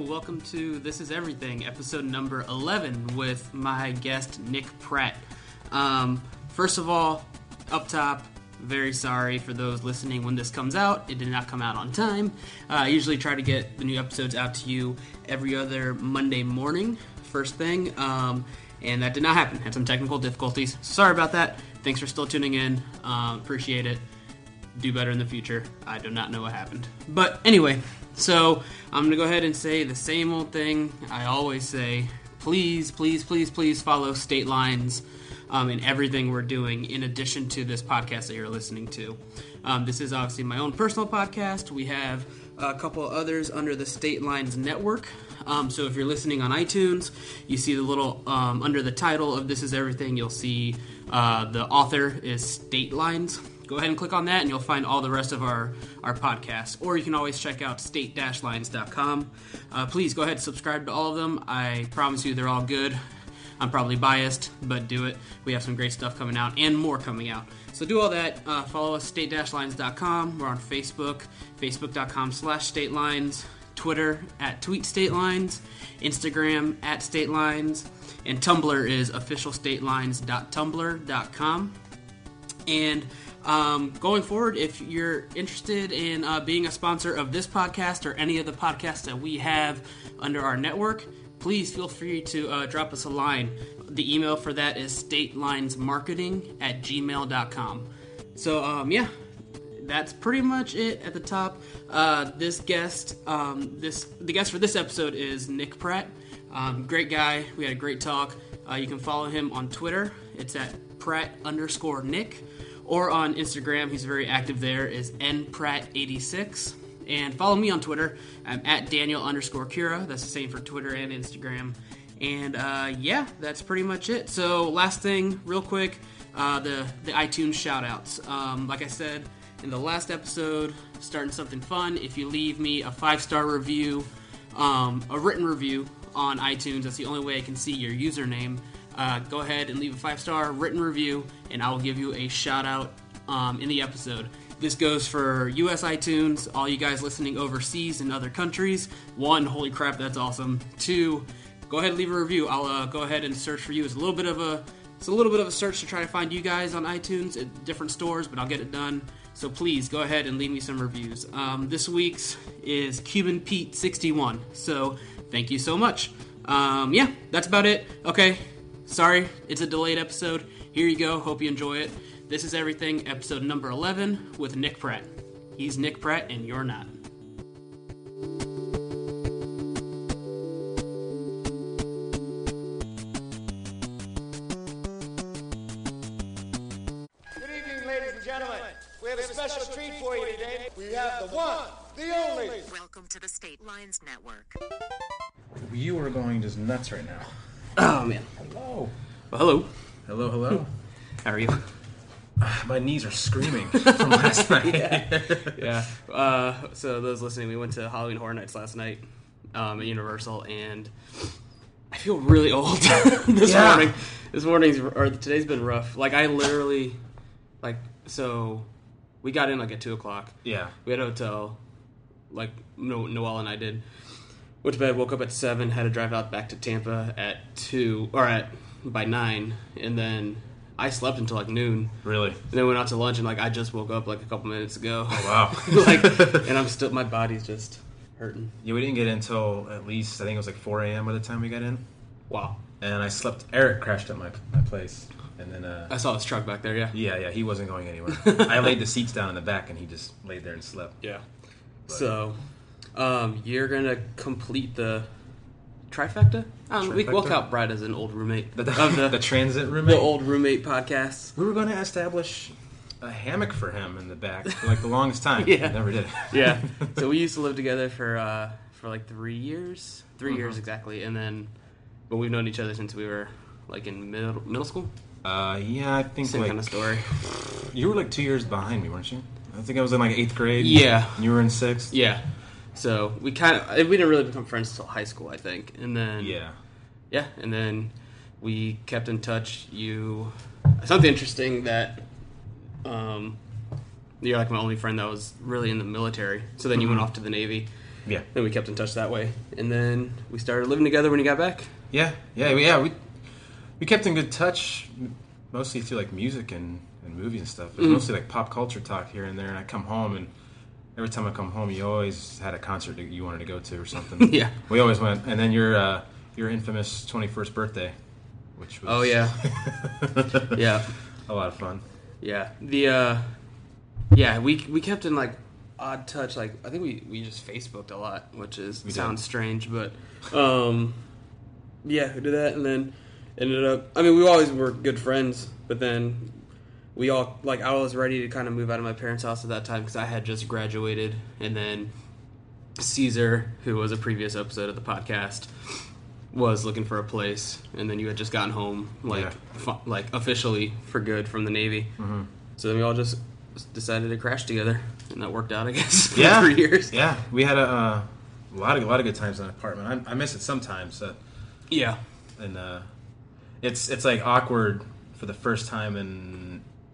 welcome to This Is Everything, episode number 11, with my guest, Nick Pratt. Um, first of all, up top, very sorry for those listening when this comes out. It did not come out on time. Uh, I usually try to get the new episodes out to you every other Monday morning, first thing, um, and that did not happen. Had some technical difficulties. Sorry about that. Thanks for still tuning in. Um, appreciate it. Do better in the future. I do not know what happened. But anyway, so I'm going to go ahead and say the same old thing I always say. Please, please, please, please follow State Lines um, in everything we're doing in addition to this podcast that you're listening to. Um, this is obviously my own personal podcast. We have a couple others under the State Lines Network. Um, so if you're listening on iTunes, you see the little um, under the title of This Is Everything, you'll see uh, the author is State Lines. Go ahead and click on that, and you'll find all the rest of our, our podcasts. Or you can always check out state lines.com. Uh, please go ahead and subscribe to all of them. I promise you they're all good. I'm probably biased, but do it. We have some great stuff coming out and more coming out. So do all that. Uh, follow us, state-lines.com. We're on Facebook, facebook.com slash statelines, Twitter at tweet statelines, Instagram at statelines, and Tumblr is officialstatelines.tumblr.com. And um, going forward, if you're interested in uh, being a sponsor of this podcast or any of the podcasts that we have under our network, please feel free to uh, drop us a line. The email for that is statelinesmarketing at gmail.com. So, um, yeah, that's pretty much it at the top. Uh, this guest, um, this the guest for this episode is Nick Pratt. Um, great guy. We had a great talk. Uh, you can follow him on Twitter. It's at Pratt underscore Nick, or on Instagram. He's very active there. Is npratt86. And follow me on Twitter. I'm at Daniel underscore Cura. That's the same for Twitter and Instagram. And uh, yeah, that's pretty much it. So last thing, real quick, uh, the the iTunes shoutouts. Um, like I said in the last episode, starting something fun. If you leave me a five star review, um, a written review on iTunes, that's the only way I can see your username. Uh, go ahead and leave a five star written review, and I will give you a shout out um, in the episode. This goes for US iTunes, all you guys listening overseas in other countries. One, holy crap, that's awesome. Two, go ahead and leave a review. I'll uh, go ahead and search for you. It's a little bit of a it's a little bit of a search to try to find you guys on iTunes at different stores, but I'll get it done. So please go ahead and leave me some reviews. Um, this week's is Cuban Pete 61. So thank you so much. Um, yeah, that's about it. Okay, sorry, it's a delayed episode. Here you go. Hope you enjoy it. This is everything, episode number 11 with Nick Pratt. He's Nick Pratt, and you're not. Good evening, ladies and gentlemen. We have a special treat for you today. We have the one, the only. Welcome to the State Lines Network. You are going just nuts right now. Oh, man. Hello. Well, hello. Hello, hello. How are you? My knees are screaming from last night. yeah. Uh, so those listening, we went to Halloween Horror Nights last night um, at Universal, and I feel really old this Yeah. morning. This morning's or today's been rough. Like I literally, like so, we got in like at two o'clock. Yeah. We had a hotel, like no Noel and I did. Went to bed, woke up at seven, had to drive out back to Tampa at two or at by nine, and then I slept until like noon. Really? And then went out to lunch, and like I just woke up like a couple minutes ago. Oh Wow. like, and I'm still my body's just hurting. Yeah, we didn't get in until at least I think it was like 4 a.m. by the time we got in, Wow. and I slept. Eric crashed at my my place, and then uh, I saw his truck back there. Yeah. yeah, yeah, he wasn't going anywhere. I laid the seats down in the back, and he just laid there and slept. Yeah. So, um, you're gonna complete the trifecta. Um, we, we'll Trifecta? count Brad as an old roommate The, of the, the, transit roommate. the old roommate podcast. We were going to establish a hammock for him in the back for like the longest time. Yeah. never did. Yeah. so we used to live together for uh, for like three years, 3 Mhm. years exactly, and then, but we've known each other since we were like in middle middle school. Uh, yeah, I think Same like kind of story. you were like two years behind me, weren't you? I think I was in like eighth grade. Yeah. and you were in sixth. Yeah. So we kind of we didn't really become friends until high school, I think, and then Yeah. yeah, and then we kept in touch. You something interesting that um, you're like my only friend that was really in the military. So then you went Mhm. off to the Navy, Yeah. and we kept in touch that way. And then we started living together when you got back. Yeah, yeah, we- yeah. We we kept in good touch, mostly through like music and, and movies and stuff. It was mostly like pop culture talk here and there. And I come home, and every time I come home, you always had a concert that you wanted to go to or something. Yeah. we always went. And then your uh, your infamous twenty first birthday, which was Oh yeah, yeah, a lot of fun. yeah. The uh, yeah, we we kept in like odd touch. Like I think we we just Facebooked a lot, which is We did. sounds strange, but um, yeah, we did that, and then ended up. I mean, we always were good friends, but then we all like I was ready to kind of move out of my parents' house at that time because I had just graduated, and then Caesar, who was a previous episode of the podcast, was looking for a place, and then you had just gotten home, like Yeah. fu- like officially for good from the Navy. So then we all just decided to crash together, and that worked out, I guess, for Yeah, three years. Yeah, we had a, uh, a lot of a lot of good times in that apartment. I, I miss it sometimes. Uh, Yeah, and uh, it's it's like awkward for the first time in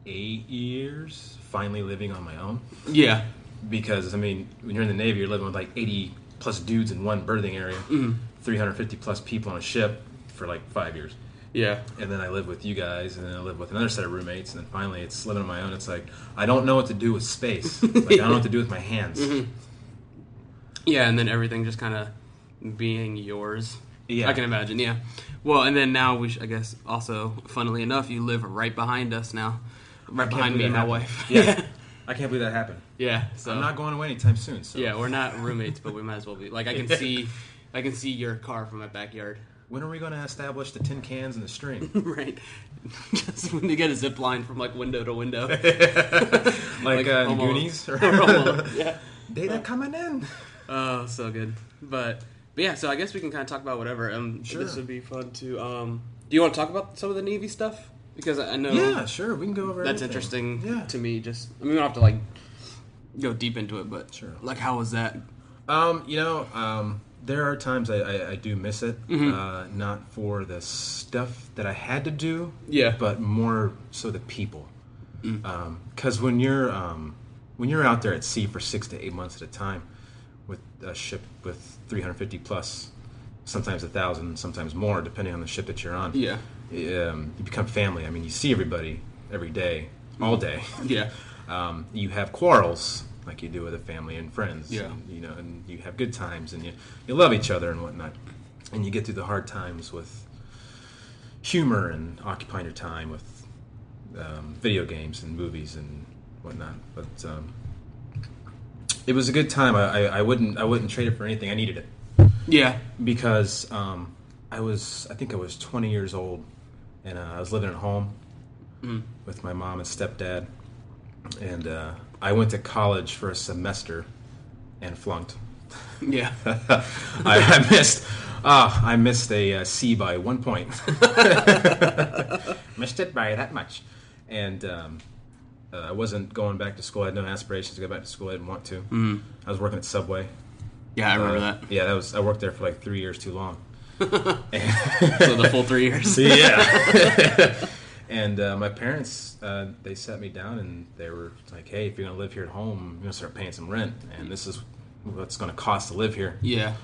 eight years finally living on my own yeah, because I mean when you're in the Navy you're living with like 80 plus dudes in one berthing area, mm-hmm. 350 plus people on a ship for like five years, yeah, and then I live with you guys, and then I live with another set of roommates, and then finally it's living on my own. It's like I don't know what to do with space. like I don't know what to do with my hands. Mm-hmm. yeah, and then everything just kind of being yours. Yeah. I can imagine. Yeah. Well, and then now we, sh- I guess, also, funnily enough, you live right behind us now, behind me and my happened. wife. Yeah, I can't believe that happened. yeah. So I'm not going away anytime soon. So Yeah, we're not roommates, but we might as well be. Like, I can see, I can see your car from my backyard. when are we going to establish the tin cans and the string? right. Just when you get a zip line from like window to window. like, Like uh, Goonies? Or yeah. Data coming in. Oh, so good. But, but yeah, so I guess we can kind of talk about whatever. Um, Sure. This would be fun to. Um, do you want to talk about some of the Navy stuff? Because I know Yeah, sure. We can go over. that's everything. interesting Yeah. to me. Just I mean, we don't have to like go deep into it, but Sure. Like, how was that? Um, you know, um, there are times I, I, I do miss it. Mm-hmm. Uh, not for the stuff that I had to do. Yeah. Mm. But more so the people. Because when you're um, when you're out there at sea for six to eight months at a time, with a ship with 350 plus, sometimes a thousand, sometimes more, depending on the ship that you're on. Yeah. Um, you become family. I mean, you see everybody every day, all day. Yeah. Um, you have quarrels like you do with a family and friends. Yeah. and, you know, and you have good times, and you you love each other and whatnot, and you get through the hard times with humor and occupying your time with um, video games and movies and whatnot. But um, it was a good time. I, I, I wouldn't I wouldn't trade it for anything. I needed it Yeah. because um, I was I think I was 20 years old and uh, I was living at home with my mom and stepdad and uh, I went to college for a semester and flunked. Yeah. I, I missed ah I missed a uh, C by one point. missed it by that much, and um, uh, I wasn't going back to school. I had no aspirations to go back to school. I didn't want to. Mm. I was working at Subway. Yeah, I remember Uh, that. Yeah, that was I worked there for like three years too long. So the full three years. Yeah. and uh, my parents, uh, they sat me down and they were like, "Hey, if you're gonna live here at home, you're gonna start paying some rent, and this is what's gonna cost to live here." Yeah.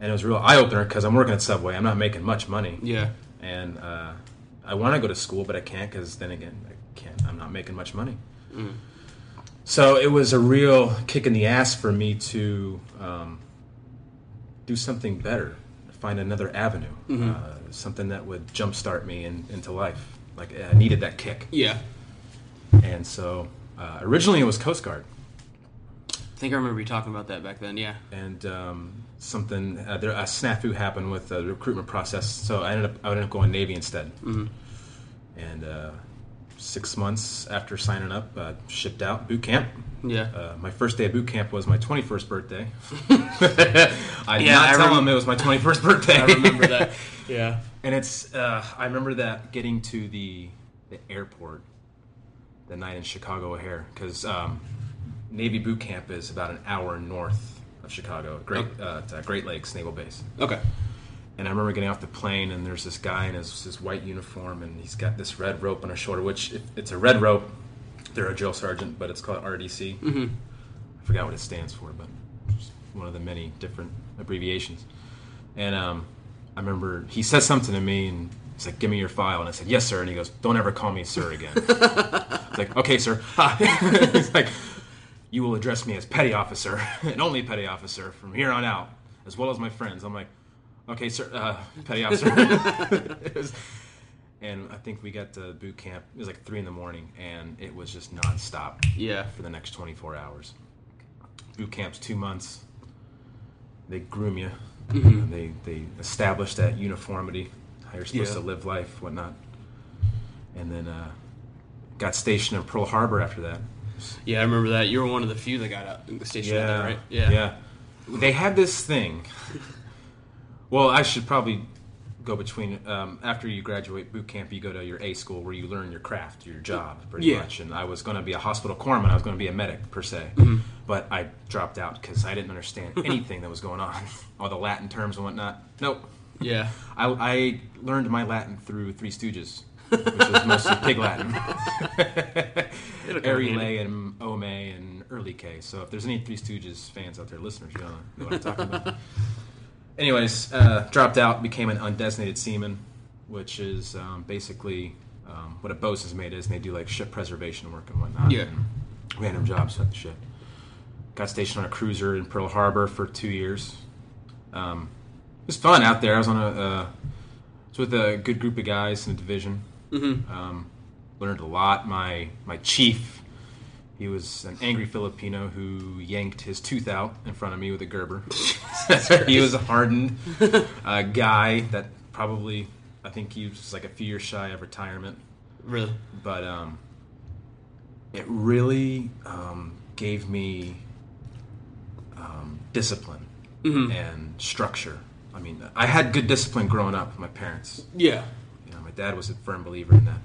And it was a real eye opener because I'm working at Subway. I'm not making much money, Yeah. and uh, I want to go to school, but I can't because then again, I can't. I'm not making much money. So it was a real kick in the ass for me to um, do something better, find another avenue, uh, something that would jumpstart me in, into life. Like I needed that kick, Yeah. and so uh, originally it was Coast Guard, I think I remember you talking about that back then. Yeah. and um, something uh, there a snafu happened with the recruitment process, so I ended up I ended up going Navy instead, and uh, six months after signing up, uh, shipped out boot camp. Yeah. Uh, my first day of boot camp was my 21st birthday. I did Yeah, not I tell him it was my 21st birthday. I remember that. Yeah. and it's, uh, I remember that getting to the, the airport the night in Chicago O'Hare, because um, Navy boot camp is about an hour north of Chicago, Great, it's, uh, Great Lakes Naval Base. Okay. And I remember getting off the plane, and there's this guy in his, his white uniform, and he's got this red rope on his shoulder, which if it's a red rope. They're a drill sergeant, but it's called RDC. Mm-hmm. I forgot what it stands for, but one of the many different abbreviations. And um, I remember he said something to me, and he's like, "Give me your file," and I said, "Yes, sir." And he goes, "Don't ever call me sir again." it's like, "Okay, sir." he's like, "You will address me as petty officer and only petty officer from here on out, as well as my friends." I'm like, "Okay, sir, uh, petty officer." Was- and I think we got to boot camp. It was like three in the morning, and it was just nonstop Yeah. for the next 24 hours. Boot camp's two months. They groom you. Mm-hmm. They they establish that uniformity, how you're supposed Yeah. to live life, whatnot. And then uh, got stationed in Pearl Harbor after that. Yeah, I remember that. You were one of the few that got out stationed out there, right? yeah. They had this thing. Well, I should probably go between um, after you graduate boot camp, you go to your A school where you learn your craft, your job, pretty Yeah. much. And I was going to be a hospital corpsman. I was going to be a medic per se, Mm-hmm. but I dropped out because I didn't understand anything that was going on, all the Latin terms and whatnot. Nope. Yeah. I, I learned my Latin through Three Stooges, which was mostly Pig Latin. It'll come in Ari handy. Lay and Ome and Early K. So if there's any Three Stooges fans out there, listeners, you know, know what I'm talking about. Anyways, uh, dropped out, became an undesignated seaman, which is um, basically um, what a bosun's mate is. And they do like ship preservation work and whatnot. Yeah. and random jobs at the ship. Got stationed on a cruiser in Pearl Harbor for two years. Um, it was fun out there. I was on a uh, was with a good group of guys in the division. Mm-hmm. Um, learned a lot. My my chief, he was an angry Filipino who yanked his tooth out in front of me with a Gerber. he was a hardened uh, guy that probably I think he was like a few years shy of retirement Really? but um, it really um, gave me um, discipline and structure. I mean, I had good discipline growing up with my parents. Yeah. You know, my dad was a firm believer in that.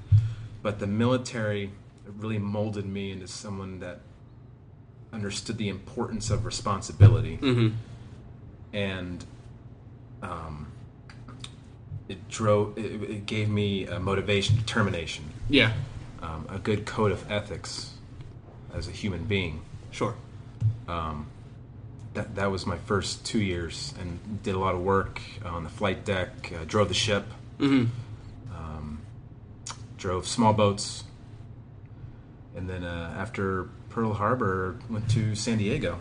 But the military really molded me into someone that understood the importance of responsibility. Mm-hmm. And um, it drove, it, it gave me a motivation, determination Yeah. um, a good code of ethics as a human being. Sure. That, that was my first two years, and did a lot of work on the flight deck. Uh, drove the ship, Mm-hmm. um, drove small boats, and then uh, after Pearl Harbor, went to San Diego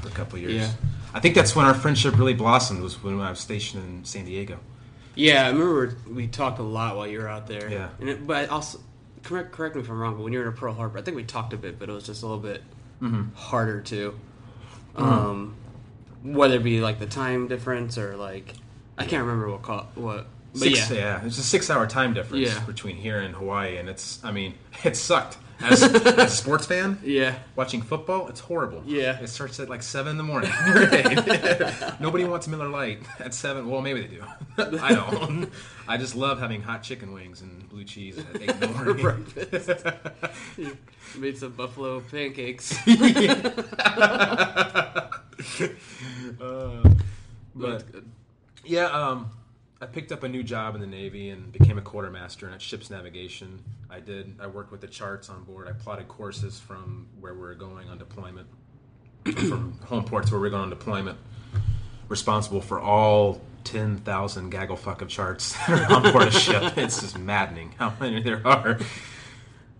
for a couple years. Yeah. I think that's when our friendship really blossomed. Was when I was stationed in San Diego. Yeah, I remember we talked a lot while you were out there. Yeah. And it, but also, correct correct me if I'm wrong, but when you were in Pearl Harbor, I think we talked a bit, but it was just a little bit Mm-hmm. harder too. Um, whether it be like the time difference or like I can't remember what call what. Six, yeah. yeah. it's a six-hour time difference Yeah. between here and Hawaii, and it's. I mean, it sucked. As, as a sports fan, Yeah. watching football, it's horrible. Yeah. It starts at like 7 in the morning. Nobody wants Miller Lite at 7. Well, maybe they do. I don't. I just love having hot chicken wings and blue cheese at 8 in the morning. Breakfast. You Made some buffalo pancakes. Uh, but yeah, um, I picked up a new job in the Navy and became a quartermaster and at ship's navigation. I did. I worked with the charts on board. I plotted courses from where we were going on deployment, from home ports where we are going on deployment. Responsible for all ten thousand gaggle fuck of charts that are on board a ship. It's just maddening how many there are.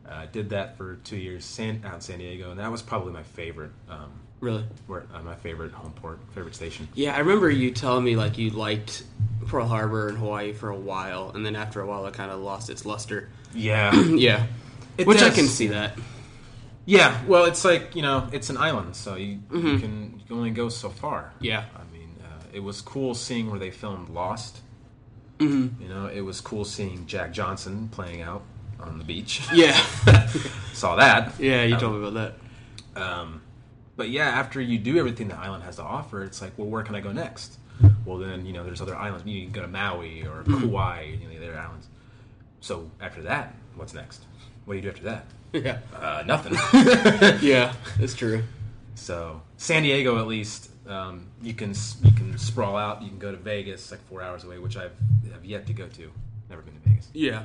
I did that for two years San, out in San Diego, and that was probably my favorite. Um, really? where, uh, my favorite home port, favorite station. Yeah, I remember you telling me like you liked Pearl Harbor and Hawaii for a while, and then after a while it kind of lost its luster. Yeah, Yeah. It Which I can see that. yeah. Well, it's like you know, it's an island, so you, you can you can only go so far. Yeah. I mean, uh, it was cool seeing where they filmed Lost. Mm-hmm. You know, it was cool seeing Jack Johnson playing out on the beach. Yeah. Saw that. yeah, you Um, told me about that. Um, but yeah, after you do everything the island has to offer, it's like, well, where can I go next? Well, then you know, there's other islands. You can go to Maui or Kauai, you know, the other islands. So after that, what's next? What do you do after that? Yeah. Uh, nothing. Yeah, it's true. so San Diego, at least, um, you can you can sprawl out. You can go to Vegas, like four hours away, which I've have yet to go to. Never been to Vegas. Yeah.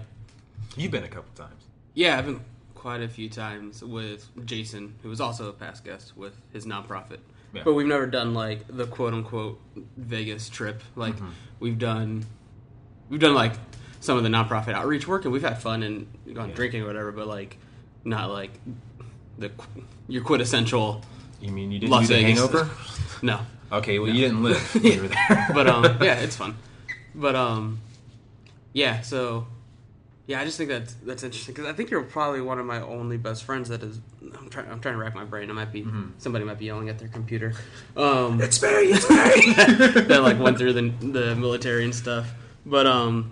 You've been a couple times. Yeah, I've been quite a few times with Jason, who was also a past guest with his nonprofit. Yeah. But we've never done like the quote unquote Vegas trip. Like Mm-hmm. we've done, we've done like some of the nonprofit outreach work, and we've had fun and gone Yeah. drinking or whatever. But like, not like the your quintessential You mean you didn't Las do the Vegas. hangover? no. Okay, well you didn't live you were there. but um, yeah, it's fun. But um, yeah. So yeah, I just think that's that's interesting because I think you're probably one of my only best friends that is. I'm trying. I'm trying to rack my brain. I might be somebody might be yelling at their computer. Um, it's Barry, it's Barry. that like went through the the military and stuff. But um,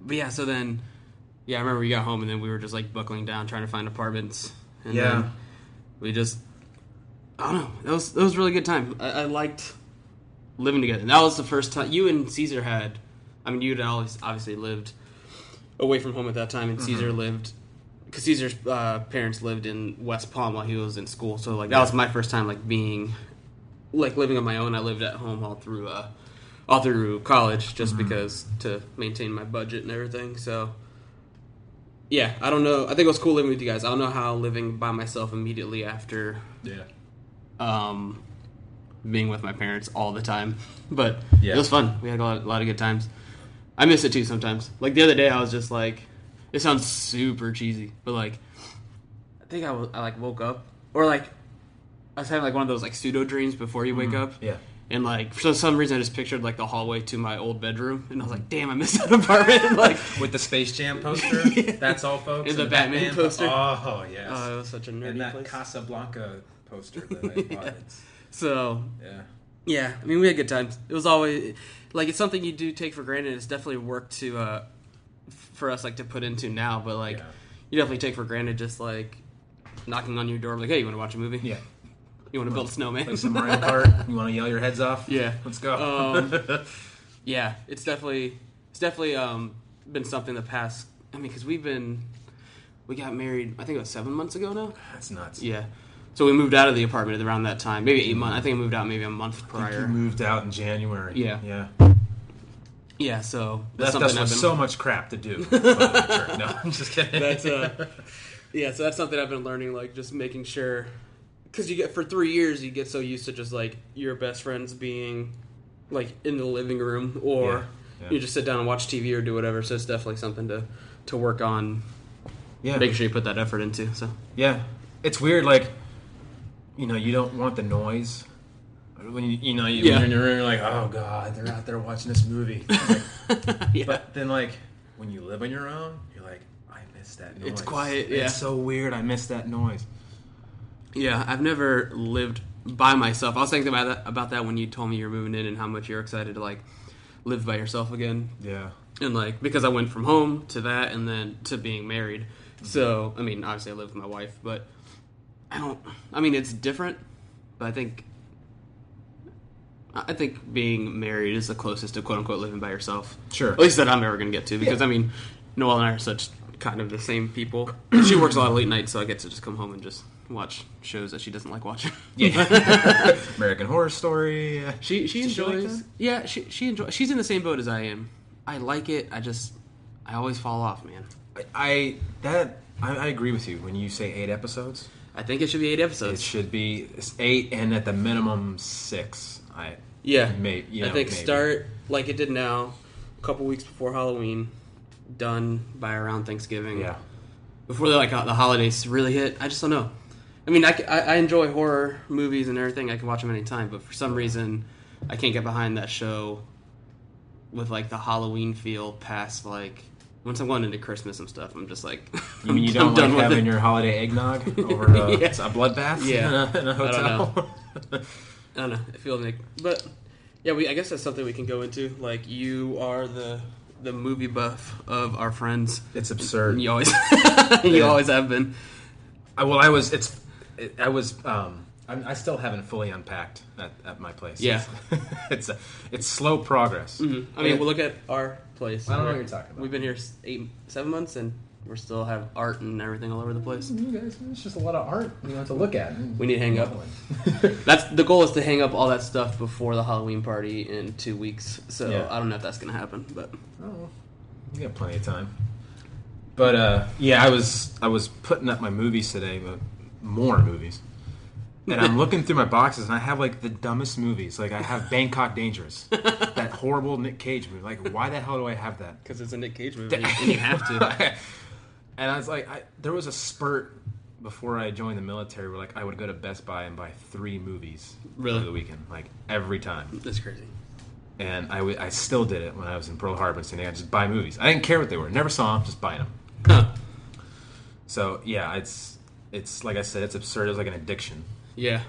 but yeah. So then, yeah, I remember we got home and then we were just like buckling down trying to find apartments. And Yeah. then we just I don't know. That was that was a really good time. I, I liked living together. That was the first time you and Caesar had. I mean, you had always obviously lived away from home at that time, and Caesar lived because Caesar's uh, parents lived in West Palm while he was in school. So like that was my first time like being like living on my own. I lived at home all through uh, all through college just because to maintain my budget and everything. So yeah, I don't know. I think it was cool living with you guys. I don't know how living by myself immediately after yeah. um, being with my parents all the time. But Yeah. it was fun. We had a lot, a lot of good times. I miss it too sometimes. Like the other day, I was just like, it sounds super cheesy, but like, I think I, was, I like woke up or like I was having like one of those like pseudo dreams before you wake mm-hmm. up. Yeah. And like for some reason, I just pictured like the hallway to my old bedroom, and I was like, mm-hmm. "Damn, I missed that apartment!" like, With the Space Jam poster, that's all, folks. And the Batman poster. Oh yes. oh, it was such a nerdy and that place. Casablanca poster that I bought. It's- so yeah. Yeah, I mean, we had good times. It was always like it's something you do take for granted. It's definitely work to uh, for us like to put into now, but like Yeah. you definitely take for granted just like knocking on your door, like, hey, you want to watch a movie? Yeah. You want to build a snowman? Play some Mario Kart. You want to yell your heads off? Yeah. Let's go. Um, yeah, it's definitely it's definitely um, been something the past. I mean, because we've been we got married. I think it was seven months ago now. That's nuts. Yeah. So we moved out of the apartment around that time, maybe eight months. I think I moved out maybe a month prior. you moved out in January. Yeah. Yeah. Yeah, so That's, something that's was been- so much crap to do. no, I'm just kidding. that's uh yeah so that's something i've been learning like just making sure because you get for three years you get so used to just like your best friends being like in the living room or Yeah, yeah. you just sit down and watch tv or do whatever so it's definitely something to to work on yeah. making sure you put that effort into so Yeah, it's weird. Like, you know, you don't want the noise. When you, you know, you, Yeah. when you're in your room, you're like, oh god, they're out there watching this movie. Like, yeah But then, like, when you live on your own, you're like, I miss that noise. It's quiet, yeah. It's so weird. I miss that noise. yeah i've never lived by myself i was thinking about that about that when you told me you're moving in and how much you're excited to like live by yourself again Yeah. and like because I went from home to that and then to being married. So I mean, obviously I live with my wife, but I don't. I mean, it's different, but I think I think being married is the closest to quote unquote living by yourself. Sure. At least that I'm ever going to get to because I mean, Noel and I are such kind of the same people. She works a lot of late nights, so I get to just come home and just watch shows that she doesn't like watching. Yeah. American Horror Story. She she Does she like enjoys. yeah, she she enjoys. She's in the same boat as I am. I like it. I just I always fall off, man. I, I that I, I agree with you when you say eight episodes. I think it should be eight episodes. It should be eight and at the minimum six. I yeah, may, you know, I think maybe. start like it did now, a couple weeks before Halloween, done by around Thanksgiving. Yeah. before the, like the holidays really hit. I just don't know. I mean, I, I enjoy horror movies and everything. I can watch them anytime, but for some reason, I can't get behind that show with like the Halloween feel past like once I'm going into Christmas and stuff. I'm just like, You mean you I'm don't like having your holiday eggnog over a, Yeah. a bloodbath Yeah. in, a, in a I don't hotel? I don't know. I feel like, but yeah, we. I guess that's something we can go into. Like you are the the movie buff of our friends. it's absurd. You always, you Yeah. always have been. I, well, I was. It's. It, I was. Um, I'm, I still haven't fully unpacked at, at my place. Yeah. it's it's, a, it's slow progress. I mean, we'll look at our place. I don't know what you're talking about. We've been here eight, seven months, and we still have art and everything all over the place. You guys, it's just a lot of art you know to look at. We need to hang up. That's the goal is to hang up all that stuff before the Halloween party in two weeks. So Yeah. I don't know if that's gonna happen, but Oh, you got plenty of time. But uh, yeah, I was I was putting up my movies today, but more movies. And I'm looking through my boxes, and I have like the dumbest movies. Like I have Bangkok Dangerous, that horrible Nick Cage movie. Like, why the hell do I have that? Because it's a Nick Cage movie, and you have to. and I was like, I, there was a spurt before I joined the military where like I would go to Best Buy and buy three movies Really? over the weekend, like every time. That's crazy. And I, w- I still did it when I was in Pearl Harbor and San Diego. I just buy movies. I didn't care what they were. Never saw them, just buying them. Huh. So yeah, it's it's like I said, it's absurd. It was like an addiction. Yeah,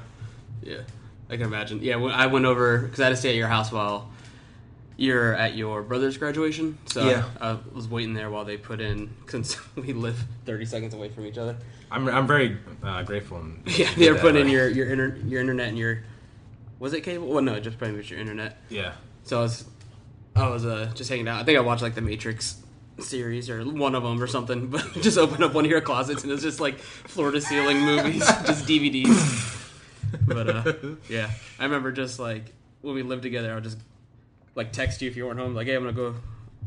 yeah, I can imagine. Yeah, when I went over because I had to stay at your house while you're at your brother's graduation. So Yeah. I, was waiting there while they put in since we live 30 seconds away from each other. I'm I'm very uh, grateful. And Yeah, they're putting in your your inter, your internet and your was it cable? Well, no, just pretty much your internet. yeah. So I was I was uh, just hanging out. I think I watched like the Matrix series or one of them or something. But just opened up one of your closets and it's just like floor to ceiling movies, just DVDs. But uh, yeah, I remember just like when we lived together, I would just like text you if you weren't home, like, hey, I'm gonna go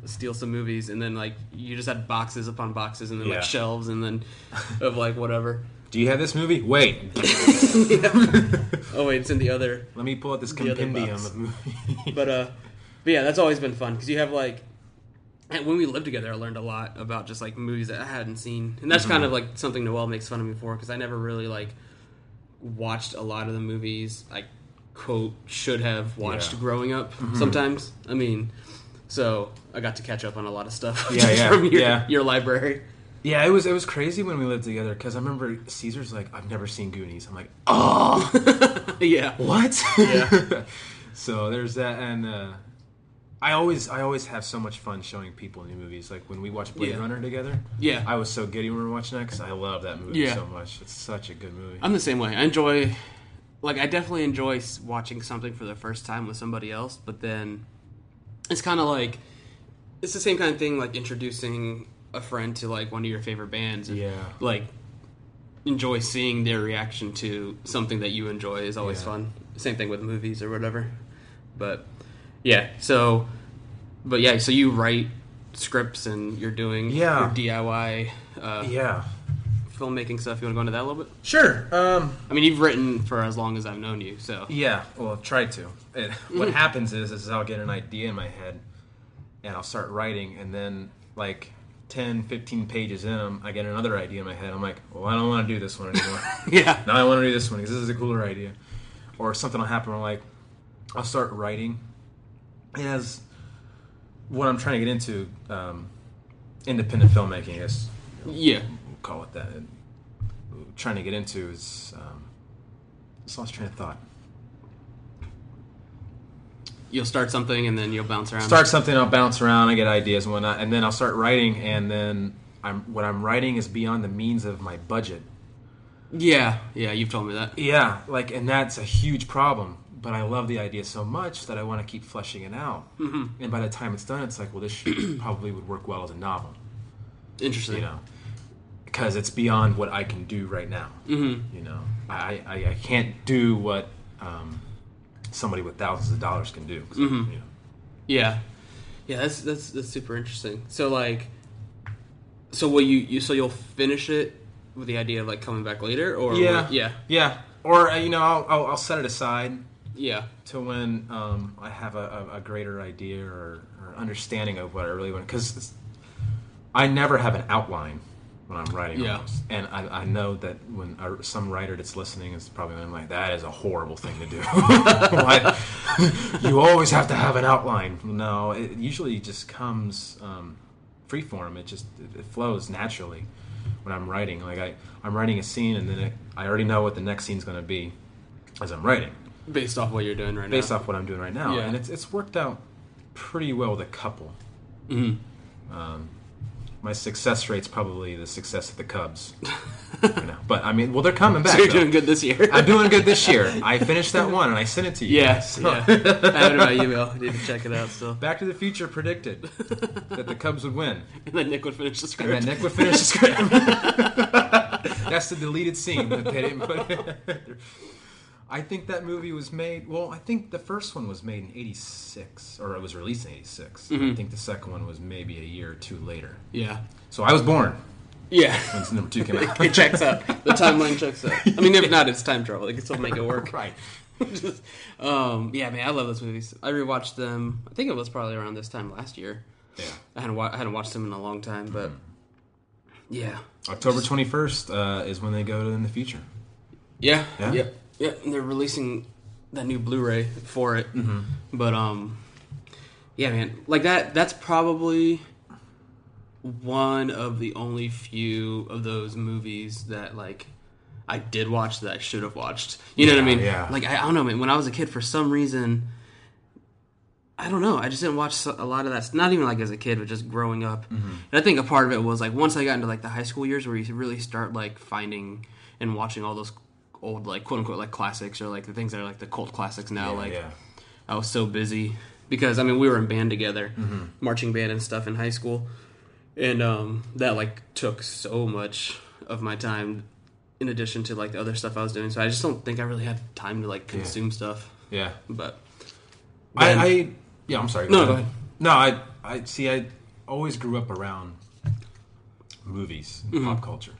steal some movies, and then like you just had boxes upon boxes, and then Yeah. like shelves, and then of like whatever. Do you have this movie? Wait, Oh wait, it's in the other. let me pull out this The other compendium box. of movies. But uh, but yeah, that's always been fun because you have like. And when we lived together, I learned a lot about just like movies that I hadn't seen, and that's kind of like something Noel makes fun of me for because I never really like watched a lot of the movies I quote should have watched Yeah. growing up. Sometimes, I mean, so I got to catch up on a lot of stuff Yeah, yeah, from your yeah. your library. yeah, it was it was crazy when we lived together because I remember Caesar's like, I've never seen Goonies. I'm like, oh, yeah, what? Yeah. so there's that, and uh, I always I always have so much fun showing people new movies. Like when we watched Blade Yeah. Runner together, yeah. I was so giddy when we were watching that because I love that movie Yeah. so much. It's such a good movie. I'm the same way. I enjoy, like, I definitely enjoy watching something for the first time with somebody else, but then it's kind of like it's the same kind of thing, like introducing a friend to like one of your favorite bands. and, Yeah. like enjoy seeing their reaction to something that you enjoy is always Yeah. fun. Same thing with movies or whatever. But yeah, so but yeah, so you write scripts and you're doing Yeah. your DIY uh, yeah, filmmaking stuff. You want to go into that a little bit? sure. Um, I mean, you've written for as long as I've known you, so Yeah, well, I've tried to. It, what happens is, is I'll get an idea in my head, and I'll start writing, and then like 10, 15 pages in I get another idea in my head. I'm like, well, I don't want to do this one anymore. yeah, now I want to do this one because this is a cooler idea. Or something will happen. Where I'm like, I'll start writing, as what I'm trying to get into, um, independent filmmaking, I guess yeah, we'll call it that. And trying to get into is, um, just lost train of thought. you'll start something and then you'll bounce around. start something i'll bounce around i get ideas and whatnot and then i'll start writing and then i'm what i'm writing is beyond the means of my budget Yeah, yeah, you've told me that. yeah like and that's a huge problem but i love the idea so much that i want to keep fleshing it out Mm-hmm. and by the time it's done it's like well this probably would work well as a novel Interesting. you know because it's beyond what i can do right now Mm-hmm. you know i i, I can't do what um, somebody with thousands of dollars can do. Mm-hmm. you know, Yeah, yeah, that's that's that's super interesting. So like, so will you you so you'll finish it with the idea of like coming back later, or Yeah. yeah, yeah or uh, you know I'll, I'll, I'll set it aside yeah, to when um, I have a, a, greater idea or, or understanding of what I really want. Because I never have an outline when I'm writing, Yeah. almost. and I, I know that when uh, some writer that's listening is probably going like, "That is a horrible thing to do." Like, you always have to have an outline. No, it usually just comes um, free form. It just it, it flows naturally when I'm writing. Like I, I'm writing a scene, and then it, I already know what the next scene's going to be as I'm writing based off what you're doing right now. based now. off what I'm doing right now, Yeah. and it's it's worked out pretty well with a couple. Mhm. Um, my success rate's probably the success of the Cubs, you know. But I mean, well, they're coming back. So you're though. doing good this year. I'm doing good this year. I finished that one and I sent it to you. Yeah, guys. So- yeah. I have it in my email. I need to check it out still. Back to the Future predicted that the Cubs would win, And then Nick would finish the and script. then Nick would finish the script. That's the deleted scene that they didn't put. in. I think that movie was made. Well, I think the first one was made in '86, or it was released in '86. I think the second one was maybe a year or two later. Yeah. So I was born Yeah. when number two came out. it checks out. The timeline checks out. I mean, if not, it's time travel. They can still make it work. right. Just, um, yeah, man, I love those movies. I rewatched them. I think it was probably around this time last year. Yeah. I hadn't, wa- I hadn't watched them in a long time, but yeah, October 21st uh, is when they go to in the future. yeah, Yeah? yep, yep. And they're releasing that new Blu-ray for it. Mm-hmm. But um, yeah, man, like that. That's probably one of the only few of those movies that like I did watch that I should have watched. You know what I mean? yeah. Like I, I don't know, man. When I was a kid, for some reason, I don't know. I just didn't watch a lot of that. Not even like as a kid, but just growing up. Mm-hmm. And I think a part of it was like once I got into like the high school years, where you really start like finding and watching all those old like quote unquote like classics or like the things that are like the cult classics now. Yeah, like yeah. I was so busy because I mean we were in band together, Mm-hmm. marching band and stuff in high school, and um, that like took so much of my time. In addition to like the other stuff I was doing, so I just don't think I really had time to like consume stuff. Yeah. But I, Then- I yeah, I'm sorry. No, go ahead. No, I I see. I always grew up around movies, and Mm-hmm. pop culture.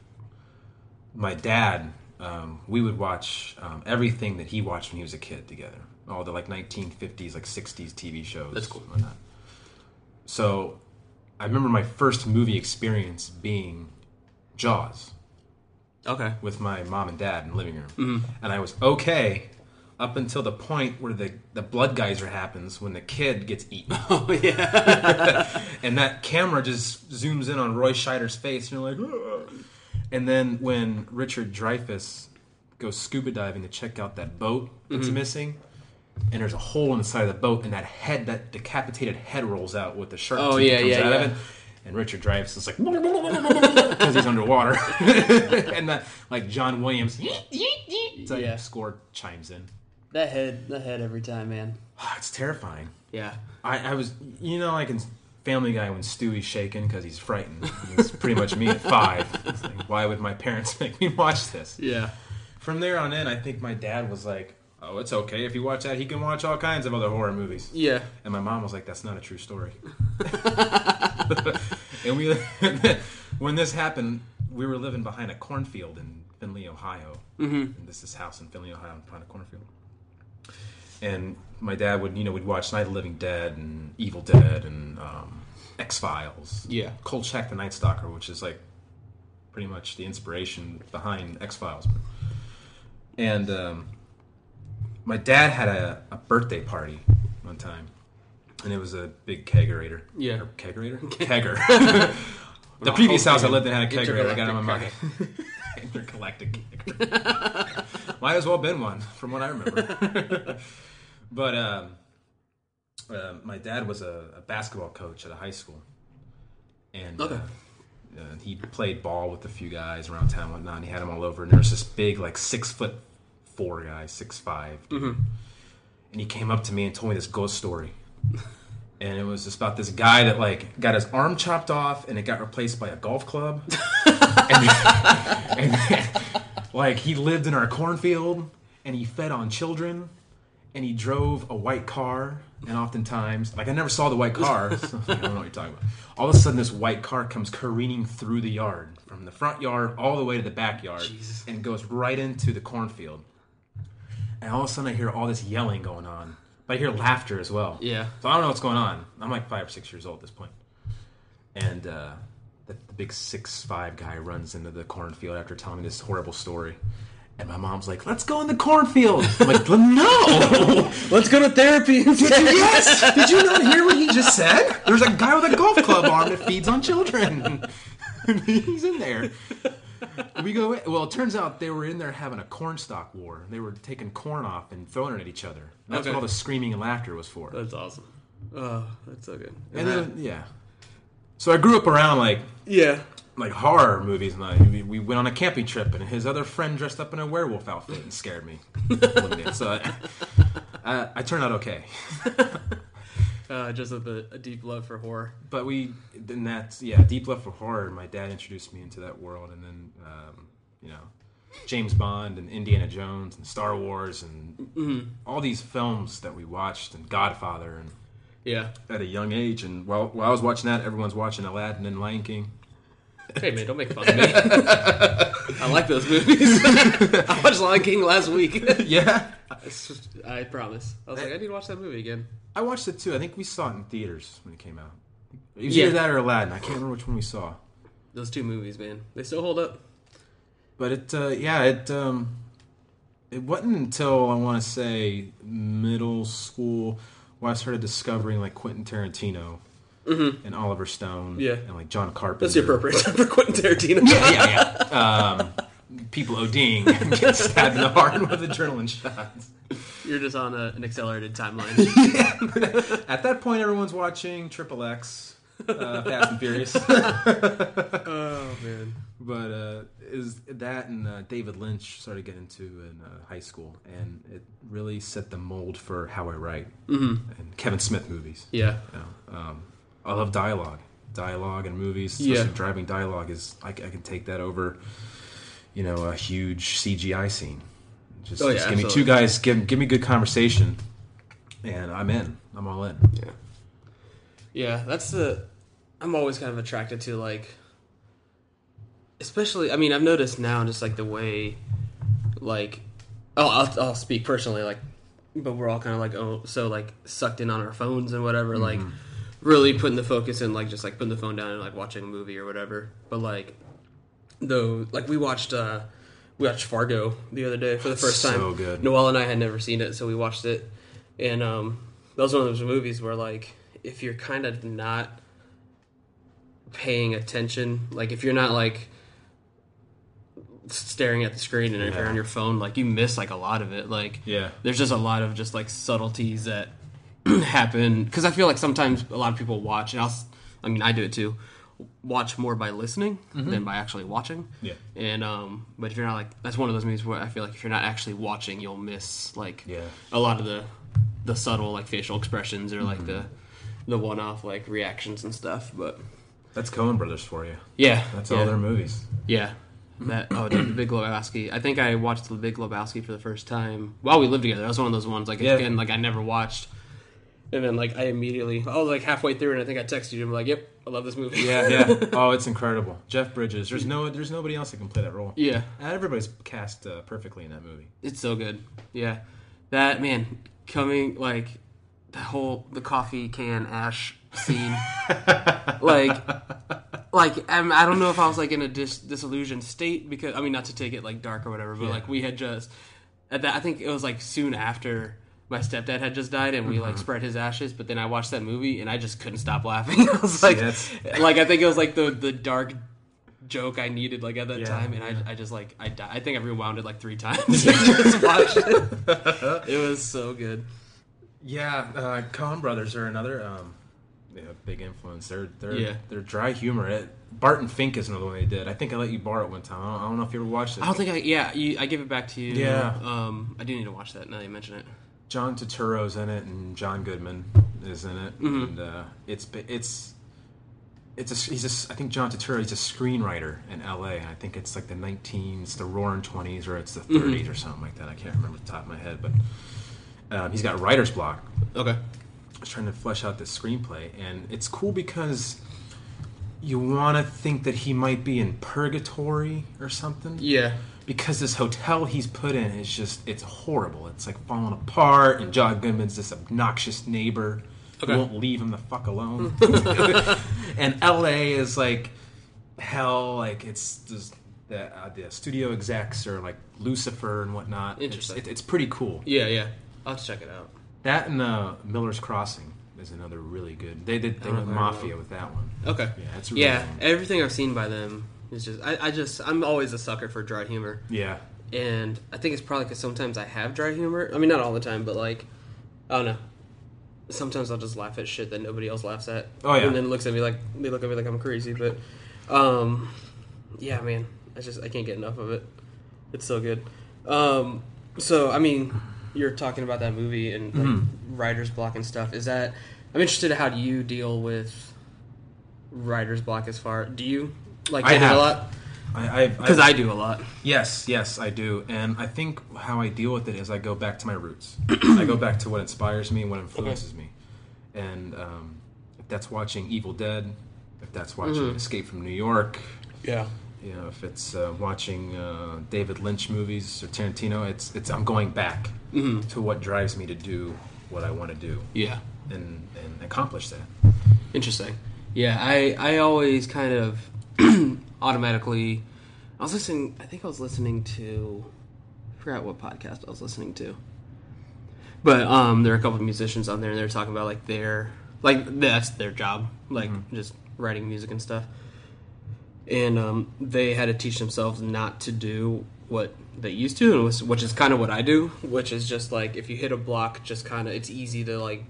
My dad, um, we would watch um, everything that he watched when he was a kid together. All the like 1950s, like 60s TV shows. That's cool. whatnot. So, I remember my first movie experience being Jaws okay, with my mom and dad in the living room, Mm-hmm. and I was okay up until the point where the the blood geyser happens when the kid gets eaten, oh yeah, and that camera just zooms in on Roy Scheider's face, and you're like, "Ugh." And then when Richard Dreyfuss goes scuba diving to check out that boat that's Mm-hmm. missing. And there's a hole in the side of the boat, and that head, that decapitated head, rolls out with the shark Oh, tooth yeah, comes yeah, out yeah. of it. And Richard Dreyfuss is like because he's underwater, and that like John Williams, like Yeah. score chimes in. that head, that head every time, man. It's terrifying. Yeah, I, I was, you know, like in Family Guy when Stewie's shaking because he's frightened. It's pretty much me at five. Like, why would my parents make me watch this? yeah, From there on in, I think my dad was like, "Oh, it's okay if you watch that. He can watch all kinds of other horror movies." yeah. And my mom was like, "That's not a true story." and we, when this happened, we were living behind a cornfield in Findlay, Ohio. Mm-hmm. And this is house in Findlay, Ohio, behind a cornfield. And my dad would, you know, we'd watch Night of the Living Dead and Evil Dead and um, X Files. Yeah. Kolchak the Night Stalker, which is like pretty much the inspiration behind X Files. And um, my dad had a, a birthday party one time, and it was a big kegerator. Yeah. Or kegerator? Kegger. the previous house I lived in had a kegerator. I got it on my mind. Intergalactic kegger. Might as well been one, from what I remember. But um, uh, my dad was a, a basketball coach at a high school, and Okay. uh, uh, he played ball with a few guys around town, and whatnot. And he had them all over, and there was this big, like six foot four guy, six five, dude. and he came up to me and told me this ghost story. And it was just about this guy that like got his arm chopped off and it got replaced by a golf club. and, and like he lived in our cornfield and he fed on children and he drove a white car and oftentimes like I never saw the white car. So I don't know what you're talking about. All of a sudden this white car comes careening through the yard from the front yard all the way to the backyard Jesus. and goes right into the cornfield. And all of a sudden, I hear all this yelling going on, but I hear laughter as well. Yeah. So I don't know what's going on. I'm like five or six years old at this point. And uh, the, the big six five guy runs into the cornfield after telling me this horrible story. And my mom's like, "Let's go in the cornfield." I'm like, "No, Let's go to therapy instead. yes. Did you not hear what he just said? There's a guy with a golf club arm that feeds on children. He's in there. We go. Well, it turns out they were in there having a corn stalk war. They were taking corn off and throwing it at each other. That's Okay. what all the screaming and laughter was for. That's awesome. Oh, that's so good. And then, yeah. So I grew up around like yeah. Like horror movies, and I, we, we went on a camping trip, and his other friend dressed up in a werewolf outfit and scared me. so I, I, I turned out okay. Uh, just with a, a deep love for horror. but we then that's yeah deep love for horror my dad introduced me into that world and then um, you know James Bond and Indiana Jones and Star Wars and Mm-hmm. all these films that we watched and Godfather and Yeah. at a young age. And while while I was watching that, everyone's watching Aladdin and Lion King. Hey man, don't make fun of me. I like those movies. I watched Lion King last week. Yeah, It's just- I promise. I was like, I need to watch that movie again. I watched it too. I think we saw it in theaters when it came out. It was Yeah. either that or Aladdin. I can't remember which one we saw. Those two movies, man, they still hold up. But it, uh, yeah, it um, it wasn't until I want to say middle school where I started discovering like Quentin Tarantino and Oliver Stone, Mm-hmm. Yeah. and like John Carpenter. That's the appropriate time for Quentin Tarantino. yeah, yeah. Um, people ODing and getting stabbed in the heart with adrenaline shots. You're just on a, an accelerated timeline. At that point, everyone's watching Triple X, uh, Fast and Furious. oh man. but uh, is that and uh, David Lynch started getting into in uh, high school, and it really set the mold for how I write mm-hmm. and Kevin Smith movies. Yeah. You know, um, I love dialogue, dialogue and movies. Especially Yeah. driving dialogue is I, I can take that over. You know, a huge CGI scene. Just, Oh, yeah, just give me two guys, give give me good conversation, and I'm in. I'm all in. Yeah. Yeah, that's the. I'm always kind of attracted to like. Especially, I mean, I've noticed now just like the way, like, oh, I'll, I'll speak personally, like, but we're all kind of like, oh, so like sucked in on our phones and whatever, like, mm-hmm. Really putting the focus in, like, just like putting the phone down and like watching a movie or whatever. But like, though, like we watched, uh we watched Fargo the other day for the first time. So good. Noelle and I had never seen it, so we watched it, and um, that was one of those movies where like if you're kind of not paying attention, like if you're not like staring at the screen and if you're on your phone, like you miss like a lot of it. Like Yeah. there's just a lot of just like subtleties that happen because I feel like sometimes a lot of people watch, and I'll, I mean I do it too, watch more by listening than by actually watching. Yeah. And um, but if you're not like that's one of those movies where I feel like if you're not actually watching, you'll miss like Yeah. a lot of the the subtle like facial expressions or like the the one off like reactions and stuff. But That's Coen Brothers for you. yeah, That's yeah. all their movies. Yeah. That oh the Big Lebowski. I think I watched the Big Lebowski for the first time while we lived together. That was one of those ones like Yeah. again like I never watched. And then like I immediately I was like halfway through and I think I texted you and I'm like, Yep, I love this movie. Yeah, yeah. Oh, it's incredible. Jeff Bridges. There's no, there's nobody else that can play that role. yeah. Everybody's cast uh, perfectly in that movie. It's so good. Yeah. That man coming like the whole the coffee can ash scene. like like um, I don't know if I was like in a dis- disillusioned state because I mean not to take it like dark or whatever, but Yeah. like we had just at that I think it was like soon after my stepdad had just died and we Mm-hmm. like spread his ashes, but then I watched that movie and I just couldn't stop laughing. I was like that's- like I think it was like the the dark joke I needed like at that Yeah, time and I, I just like I di- I think I rewound it like 3 times just watched it. It was so good. Yeah, uh, Coen Brothers are another um, know, big influence. They're they're Yeah. they're dry humor. It, Barton Fink is another one they did. I think I let you borrow it one time. I don't, I don't know if you ever watched it. I don't think I yeah, you, I give it back to you. Yeah. Um I do need to watch that now that you mention it. John Turturro's in it, and John Goodman is in it, Mm-hmm. and uh, it's it's it's a he's a I think John Turturro he's a screenwriter in L.A. and I think it's like the 19 it's the Roaring Twenties or it's the 30s Mm-hmm. or something like that. I can't remember the top of my head, but um, he's got writer's block. Okay. I was trying to flesh out this screenplay, and it's cool because you want to think that he might be in purgatory or something Yeah. Because this hotel he's put in is just it's horrible. It's like falling apart, and John Goodman's this obnoxious neighbor Okay. who won't leave him the fuck alone. and L.A. is like hell. Like it's just the uh, the studio execs are like Lucifer and whatnot. It's, Interesting. it, it's pretty cool. Yeah, yeah. I'll check it out. That and uh, Miller's Crossing is another really good. They did they went know if I Mafia with that one. Okay. Yeah, it's really Yeah, fun. everything I've seen by them is just I, I just I'm always a sucker for dry humor. Yeah, and I think it's probably because sometimes I have dry humor. I mean, not all the time, but like, I don't know. Sometimes I'll just laugh at shit that nobody else laughs at. Oh, yeah. and then looks at me like they look at me like I'm crazy. But, um, yeah, man, I just I can't get enough of it. It's so good. Um, so I mean, you're talking about that movie and like Mm-hmm. writer's block and stuff. Is that I'm interested in how do you deal with writer's block as far do you like I get have. a lot? I Because I do a lot. Yes, yes, I do. And I think how I deal with it is I go back to my roots. I go back to what inspires me what influences me. And um, if that's watching Evil Dead, if that's watching Escape from New York, Yeah. you know, if it's uh, watching uh, David Lynch movies or Tarantino, it's it's I'm going back to what drives me to do what I want to do Yeah. and and accomplish that. Interesting. Yeah, I I always kind of automatically. I was listening. I think I was listening to. I forgot what podcast I was listening to. But um, there are a couple of musicians on there, and they're talking about like their like that's their job, like just writing music and stuff. And um, they had to teach themselves not to do what they used to, and was, which is kind of what I do. Which is just like if you hit a block, just kind of it's easy to like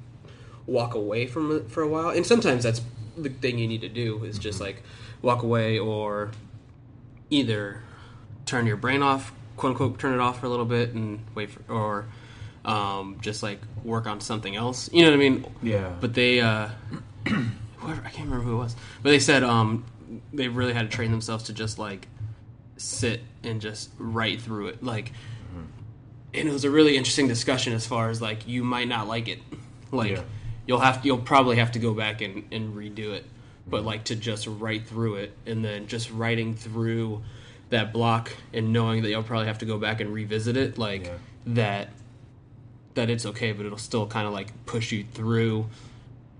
walk away from it for a while. And sometimes that's the thing you need to do is just like walk away or either turn your brain off, quote unquote, turn it off for a little bit and wait for, or um, just like work on something else. You know what I mean? Yeah. But they, uh, whoever I can't remember who it was, but they said um, they really had to train themselves to just like sit and just write through it, like. And it was a really interesting discussion as far as like you might not like it, like Yeah. you'll have you'll probably have to go back and, and redo it but mm-hmm. like to just write through it and then just writing through that block and knowing that you'll probably have to go back and revisit it like Yeah. that that it's okay but it'll still kind of like push you through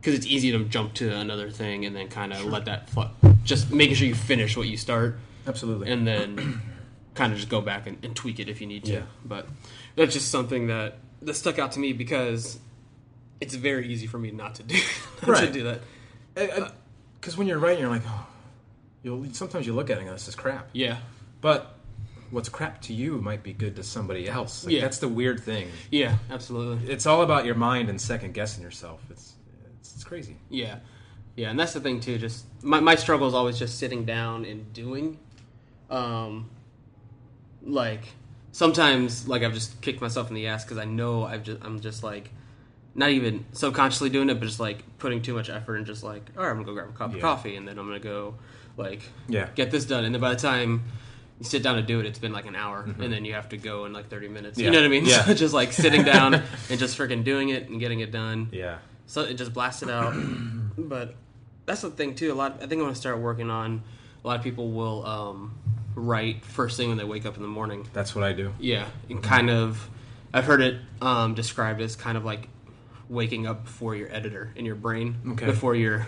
because it's easy to jump to another thing and then kind of let that fl- just making sure you finish what you start Absolutely. and then kind of just go back and, and tweak it if you need to. Yeah. But that's just something that that stuck out to me because it's very easy for me not to do not to do that. Because when you're writing, you're like, oh, you'll sometimes you look at it and go, this is crap. Yeah, But what's crap to you might be good to somebody else. Like, Yeah. That's the weird thing. yeah, absolutely. It's all about your mind and second guessing yourself. It's it's, it's crazy. Yeah, yeah, and that's the thing too. Just my my struggle is always just sitting down and doing. Um, like sometimes, like I've just kicked myself in the ass because I know I've just I'm just like not even subconsciously doing it, but just like putting too much effort and just like, all right, I'm gonna go grab a cup of coffee and then I'm gonna go like Yeah. get this done, and then by the time you sit down to do it, it's been like an hour, and then you have to go in like 30 minutes. You Mm-hmm. Know what I mean? Yeah. So just like sitting down and just freaking doing it and getting it done. Yeah. So it just blasted out. but that's the thing too. A lot. I think I'm gonna start working on. A lot of people will um, write first thing when they wake up in the morning. That's what I do. Yeah, and kind of. I've heard it um, described as kind of like waking up before your editor in your brain. Okay. Before your